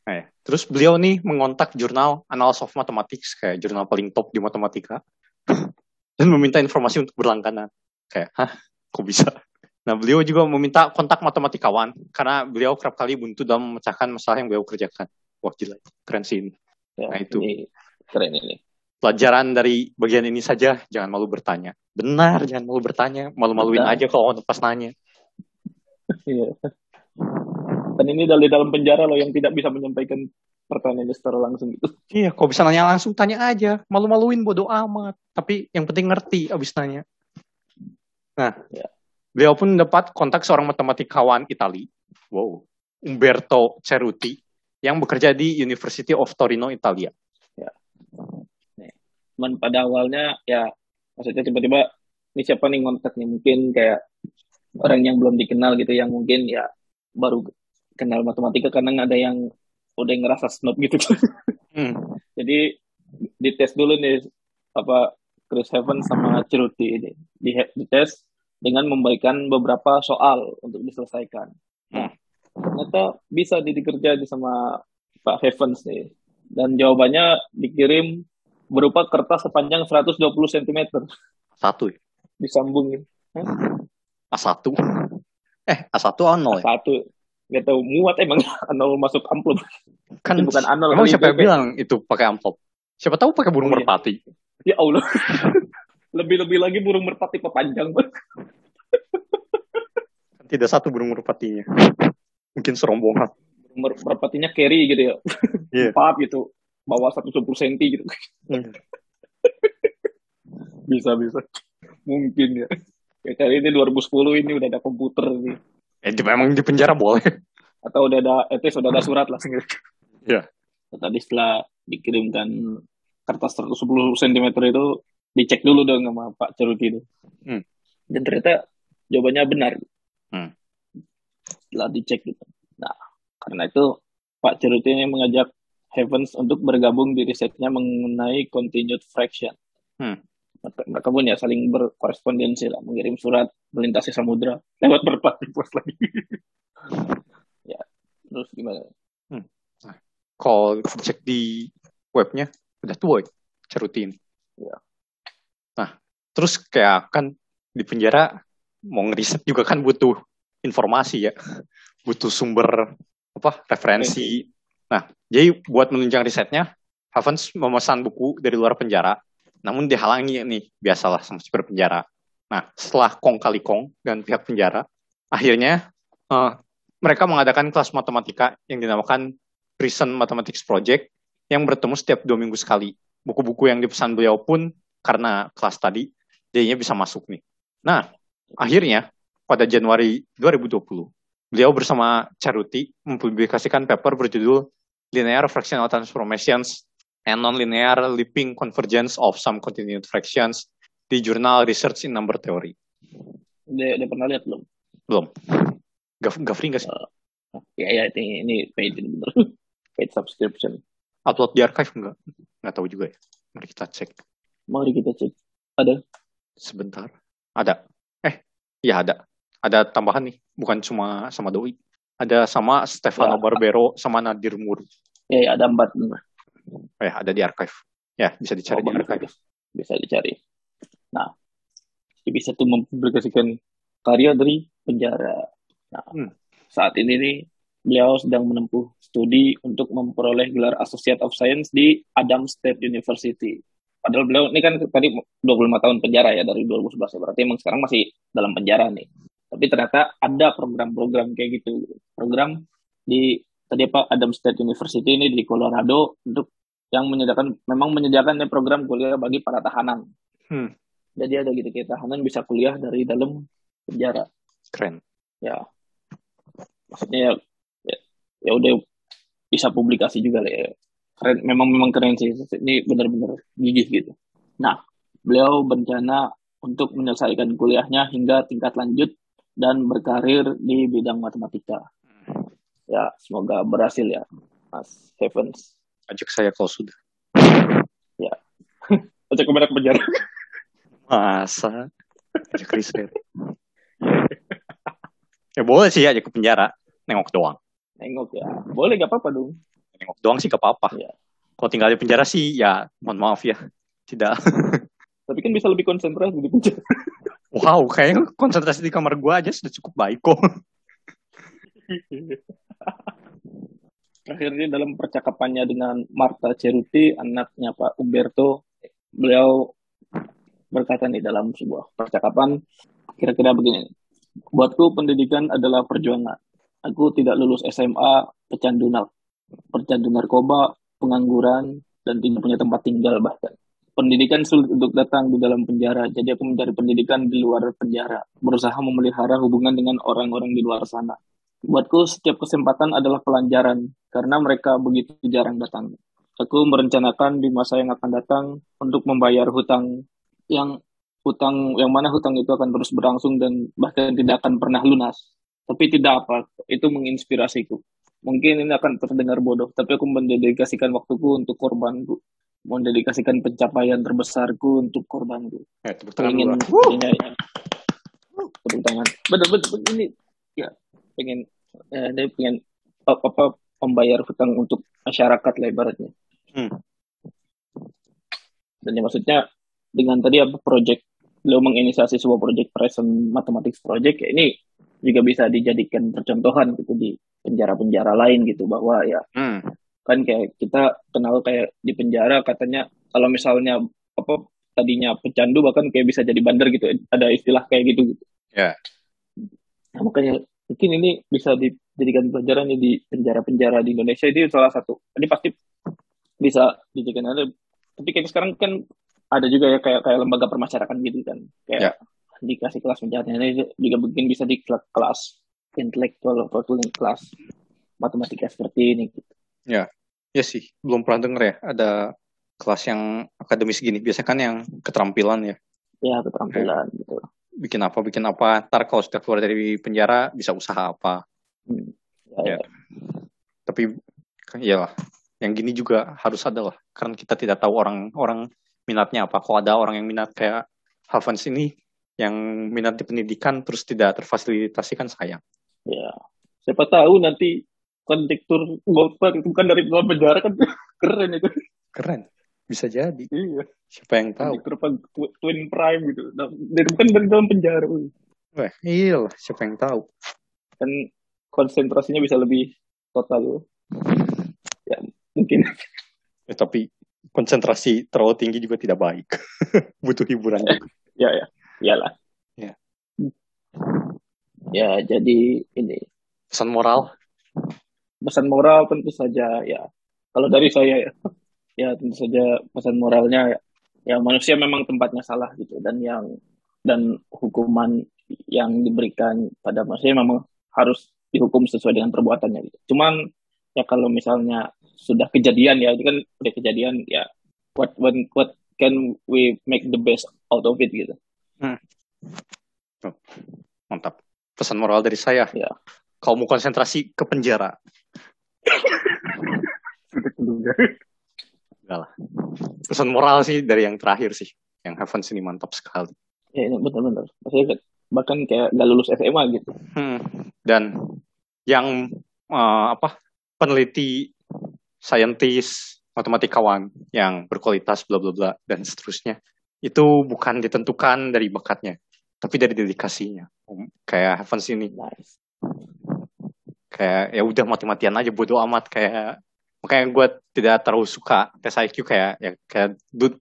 Nah, ya. Terus beliau nih mengontak jurnal Annals of Mathematics, kayak jurnal paling top di matematika. Dan meminta informasi untuk berlangganan. Kayak, hah, kok bisa? Nah, beliau juga meminta kontak matematikawan, karena beliau kerap kali buntu dalam memecahkan masalah yang beliau kerjakan. Wah, gila. Keren sih ini. ya, Nah, itu. ini keren ini Pelajaran dari bagian ini saja, jangan malu bertanya. Benar, jangan malu bertanya. Malu-maluin aja kalau pas nanya. Iya. Dan ini dari dalam penjara loh yang tidak bisa menyampaikan pertanyaannya secara langsung gitu. Iya, kok bisa nanya langsung, tanya aja. Malu-maluin bodo amat. Tapi yang penting ngerti abis nanya. Nah, Ya. beliau pun dapat kontak seorang matematikawan Itali. Wow. Umberto Ceruti. Yang bekerja di University of Torino, Italia. Cuman pada awalnya ya maksudnya tiba-tiba ini siapa nih ngontak nih mungkin kayak orang yang belum dikenal gitu yang mungkin ya baru kenal matematika karena ada yang udah ngerasa snob gitu. *laughs* Hmm. Jadi dites dulu nih apa Chris Evans sama Ceruti ini di, di tes dengan memberikan beberapa soal untuk diselesaikan. Nah, ternyata bisa dikerja sama Pak Evans nih. Dan jawabannya dikirim berupa kertas sepanjang 120 cm. Satu ya? Disambungin. A1? Eh, A1 A0 ya? A1. Gak tau, muat emang *laughs* A0 masuk amplop. Kan Itu bukan A0. Emang siapa yang bilang itu pakai amplop? Siapa tahu pakai burung oh, iya. merpati. Ya Allah. *laughs* Lebih-lebih lagi burung merpati pepanjang. Tidak satu burung merpatinya. Mungkin serombongan. Burung merpatinya carry gitu ya. *laughs* Yeah. Empat gitu bawah 120 cm gitu. Hmm. bisa bisa. Mungkin ya. Ya kali ini 2010 ini udah ada komputer nih. Eh memang di penjara boleh. *laughs* Atau udah ada itu sudah ada surat lah. *laughs* Ya. Tadi setelah dikirimkan kertas 110 cm itu dicek dulu dong sama Pak Ceruti itu. Hmm. Dan ternyata jawabannya benar. Hmm. Setelah dicek gitu. Nah, karena itu Pak Ceruti ini mengajak Heavens untuk bergabung di risetnya mengenai continued fraction. Hmm. Mereka pun ya saling berkorespondensi lah, mengirim surat melintasi samudra lewat berpati pos lagi. *laughs* ya, terus gimana? Hmm. Nah, kalau cek di webnya udah tua ya, cerutin. Ya. Nah, terus kayak kan di penjara mau ngeriset juga kan butuh informasi ya, *laughs* butuh sumber apa referensi Nah, jadi buat menunjang risetnya, Havens memesan buku dari luar penjara, namun dihalangi nih, biasalah sama super penjara. Nah, setelah kong kali kong dan pihak penjara, akhirnya uh, mereka mengadakan kelas matematika yang dinamakan Recent Mathematics Project yang bertemu setiap dua minggu sekali. Buku-buku yang dipesan beliau pun karena kelas tadi, jadinya bisa masuk nih. Nah, akhirnya pada Januari 2020, beliau bersama Caruti mempublikasikan paper berjudul linear fractional transformations and non-linear leaping convergence of some continued fractions di jurnal Research in Number Theory. Udah, udah pernah lihat belum? Belum. Gak, gak free gak sih? Uh, ya, ya ini, ini paid bener. *laughs* paid subscription. Upload di archive enggak? Nggak tahu juga ya. Mari kita cek. Mari kita cek. Ada? Sebentar. Ada. Eh, ya ada. Ada tambahan nih. Bukan cuma sama Doi. Ada sama Stefano ya. Barbero sama Nadir Mur. Ya, ya ada empat. Oh, ya, ada di archive. Ya, bisa dicari oh, di archive. Bisa dicari. Nah, bisa tuh mempublikasikan karya dari penjara. Nah, hmm. saat ini nih beliau sedang menempuh studi untuk memperoleh gelar Associate of Science di Adam State University. Padahal beliau ini kan tadi 25 tahun penjara ya dari 2011 berarti emang sekarang masih dalam penjara nih tapi ternyata ada program-program kayak gitu program di tadi apa Adam State University ini di Colorado untuk yang menyediakan memang menyediakan program kuliah bagi para tahanan. Hmm. jadi ada gitu kayak tahanan bisa kuliah dari dalam penjara. Keren. Ya. Maksudnya ya ya, ya udah bisa publikasi juga lah ya. Keren memang memang keren sih. Ini benar-benar gigih gitu. Nah beliau berencana untuk menyelesaikan kuliahnya hingga tingkat lanjut dan berkarir di bidang matematika. Ya, semoga berhasil ya, Mas Heavens. Ajak saya kalau sudah. Ya. *laughs* Ajak ke ke penjara. Masa? Ajak riset. ya boleh sih ajak ke penjara. Nengok doang. Nengok ya. Boleh gak apa-apa dong. Nengok doang sih gak apa-apa. Ya. Kalau tinggal di penjara sih ya mohon maaf ya. Tidak. *laughs* Tapi kan bisa lebih konsentrasi di penjara. Wow, kayaknya konsentrasi di kamar gue aja sudah cukup baik kok. *laughs* Akhirnya dalam percakapannya dengan Marta Ceruti, anaknya Pak Umberto, beliau berkata nih dalam sebuah percakapan, kira-kira begini, buatku pendidikan adalah perjuangan. Aku tidak lulus SMA, pecandu, pecandu narkoba, pengangguran, dan tidak punya tempat tinggal bahkan pendidikan sulit untuk datang di dalam penjara. Jadi aku mencari pendidikan di luar penjara, berusaha memelihara hubungan dengan orang-orang di luar sana. Buatku setiap kesempatan adalah pelajaran karena mereka begitu jarang datang. Aku merencanakan di masa yang akan datang untuk membayar hutang yang hutang yang mana hutang itu akan terus berlangsung dan bahkan tidak akan pernah lunas. Tapi tidak apa, itu menginspirasiku. Mungkin ini akan terdengar bodoh, tapi aku mendedikasikan waktuku untuk korbanku mendedikasikan pencapaian terbesarku untuk korbanku. Eh, tepuk tangan lah. ini, ya. Tepuk tangan. Bener, bener, bener, ini ya pengen, eh, dia pengen apa, apa membayar hutang untuk masyarakat lah ibaratnya. Hmm. Dan ya maksudnya dengan tadi apa project beliau menginisiasi sebuah project present mathematics project ya ini juga bisa dijadikan percontohan gitu di penjara-penjara lain gitu bahwa ya Hmm. kan kayak kita kenal kayak di penjara katanya kalau misalnya apa tadinya pecandu bahkan kayak bisa jadi bandar gitu ada istilah kayak gitu gitu. Ya. Nah, makanya mungkin ini bisa dijadikan pelajaran nih di penjara-penjara di Indonesia itu salah satu. Ini pasti bisa dijadikan ada. Tapi kayak sekarang kan ada juga ya kayak kayak lembaga permasyarakatan gitu kan. Kayak dikasih kelas penjara ini juga mungkin bisa di kelas, intelektual atau kelas matematika seperti ini gitu. Ya sih, belum pernah denger ya ada kelas yang akademis gini. Biasanya kan yang keterampilan ya. Ya keterampilan gitu. Bikin apa, bikin apa. Ntar kalau sudah keluar dari penjara bisa usaha apa. Hmm. Ya, Ya. Tapi ya yang gini juga harus ada lah. Karena kita tidak tahu orang-orang minatnya apa. Kalau ada orang yang minat kayak Havans ini yang minat di pendidikan terus tidak terfasilitasi kan sayang. Ya, siapa tahu nanti Goldberg itu kan dari luar penjara kan *laughs* keren itu. Keren. Bisa jadi. Iya, Siapa yang tahu? tw- twin prime gitu. Nah, dari bukan dari dalam penjara. Wah, iya lah. Siapa yang tahu? Kan konsentrasinya bisa lebih total. Ya, mungkin. Ya, *laughs* tapi konsentrasi terlalu tinggi juga tidak baik. *laughs* Butuh hiburan juga. *laughs* Ya, ya. Iyalah. Ya. Ya, jadi ini Pesan moral. pesan moral tentu saja ya. Kalau dari saya ya, ya tentu saja pesan moralnya ya, ya manusia memang tempatnya salah gitu dan yang dan hukuman yang diberikan pada manusia memang harus dihukum sesuai dengan perbuatannya gitu. Cuman ya kalau misalnya sudah kejadian ya itu kan udah kejadian ya what when what can we make the best out of it gitu. Mantap. Pesan moral dari saya. Ya. Kalau mau konsentrasi ke penjara. *laughs* Enggak lah. Pesan moral sih dari yang terakhir sih. Yang Heavens ini mantap sekali. Ya ini benar-benar. Maksudnya bahkan kayak gak lulus SMA gitu. Hmm. Dan yang eh, apa peneliti, saintis, matematikawan yang berkualitas bla bla bla dan seterusnya itu bukan ditentukan dari bakatnya, tapi dari dedikasinya. Kayak Heavens ini Nice. kayak ya udah mati-matian aja bodo amat kayak makanya gue tidak terlalu suka tes IQ kayak ya kayak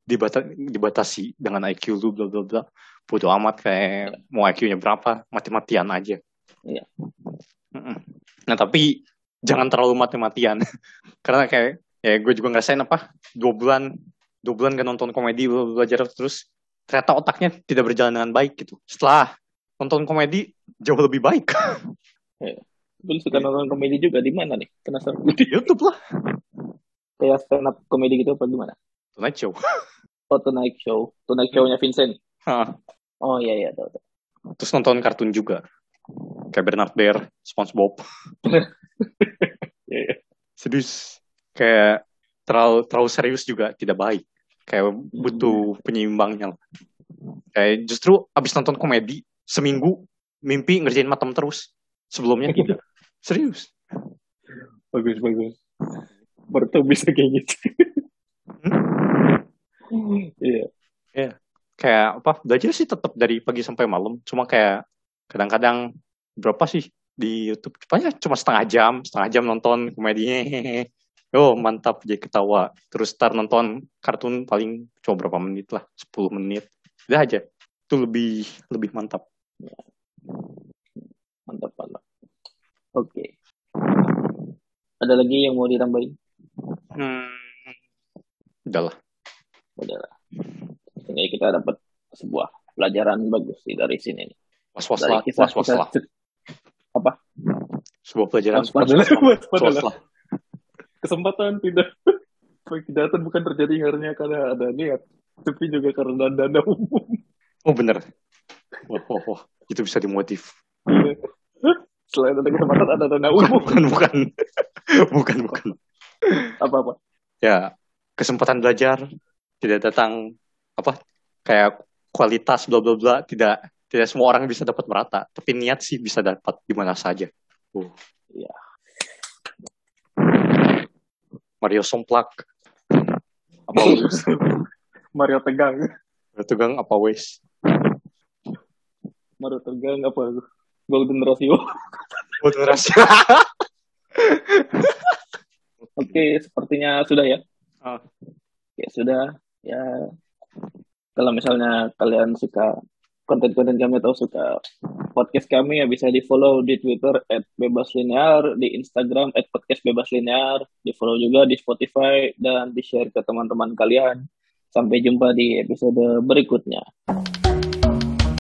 dibata- dibatasi dengan IQ lu bla bla bla. Bodo amat kayak mau IQ-nya berapa mati-matian aja. Iya. Mm-mm. nah tapi jangan terlalu mati-matian. *laughs* Karena kayak ya gue juga ngerasain apa dua bulan dua bulan gak nonton komedi bla- bla- belajar terus ternyata otaknya tidak berjalan dengan baik gitu. Setelah nonton komedi jauh lebih baik *laughs* Lu suka nonton komedi juga di mana nih? Penasaran. di YouTube lah Kayak stand up komedi gitu apa gimana? Tonight Show Oh, Tonight Show. Tonight Show-nya Vincent. Hah. Oh iya iya tahu. tahu. Terus nonton kartun juga. Kayak Bernard Bear, SpongeBob. *laughs* Iya, iya. Serius. Kayak terlalu terlalu serius juga tidak baik. Kayak butuh penyeimbangnya. Kayak justru abis nonton komedi, seminggu mimpi ngerjain matem terus. Sebelumnya *laughs* tidak. Serius. Bagus bagus. Baru tuh bisa kayak gitu. Iya. Kayak apa, belajar sih tetap dari pagi sampai malam. Cuma kayak kadang-kadang berapa sih di YouTube? Pokoknya cuma setengah jam, setengah jam nonton komedinya. *laughs* Oh mantap jadi ketawa. Terus ntar nonton kartun paling cuma berapa menit lah, 10 menit. Udah aja. Itu lebih lebih mantap. Mantap mantap. Oke. Ada lagi yang mau ditambahin? Hmm. Udah lah. Udah lah. Sehingga kita dapat sebuah pelajaran bagus sih dari sini. nih. Was-was Dari lah, was-was kisah- lah. Apa? Sebuah pelajaran Was-was was-was lah. Kesempatan tidak. Kejahatan bukan terjadi hanya karena ada niat, tapi juga karena dana umum. Oh bener. Wah, wah, wah. Itu bisa dimotif. Selain ada kesempatan ada dana umum. Bukan, bukan. *laughs* bukan, bukan. Apa-apa? Ya, kesempatan belajar, tidak datang apa kayak kualitas bla bla bla, tidak tidak semua orang bisa dapat merata, tapi niat sih bisa dapat di mana saja. Uh. Iya. Mario Somplak. Apa? *laughs* Mario Tegang. Mario Tegang apa wes? Mario Tegang apa? Golden Rasio. Golden Rasio. Oke, sepertinya sudah ya. Oh. Ya sudah. Ya kalau misalnya kalian suka konten-konten kami atau suka podcast kami ya bisa di follow di Twitter at bebas linear, di Instagram at podcast bebas linear, di follow juga di Spotify dan di share ke teman-teman kalian. Sampai jumpa di episode berikutnya.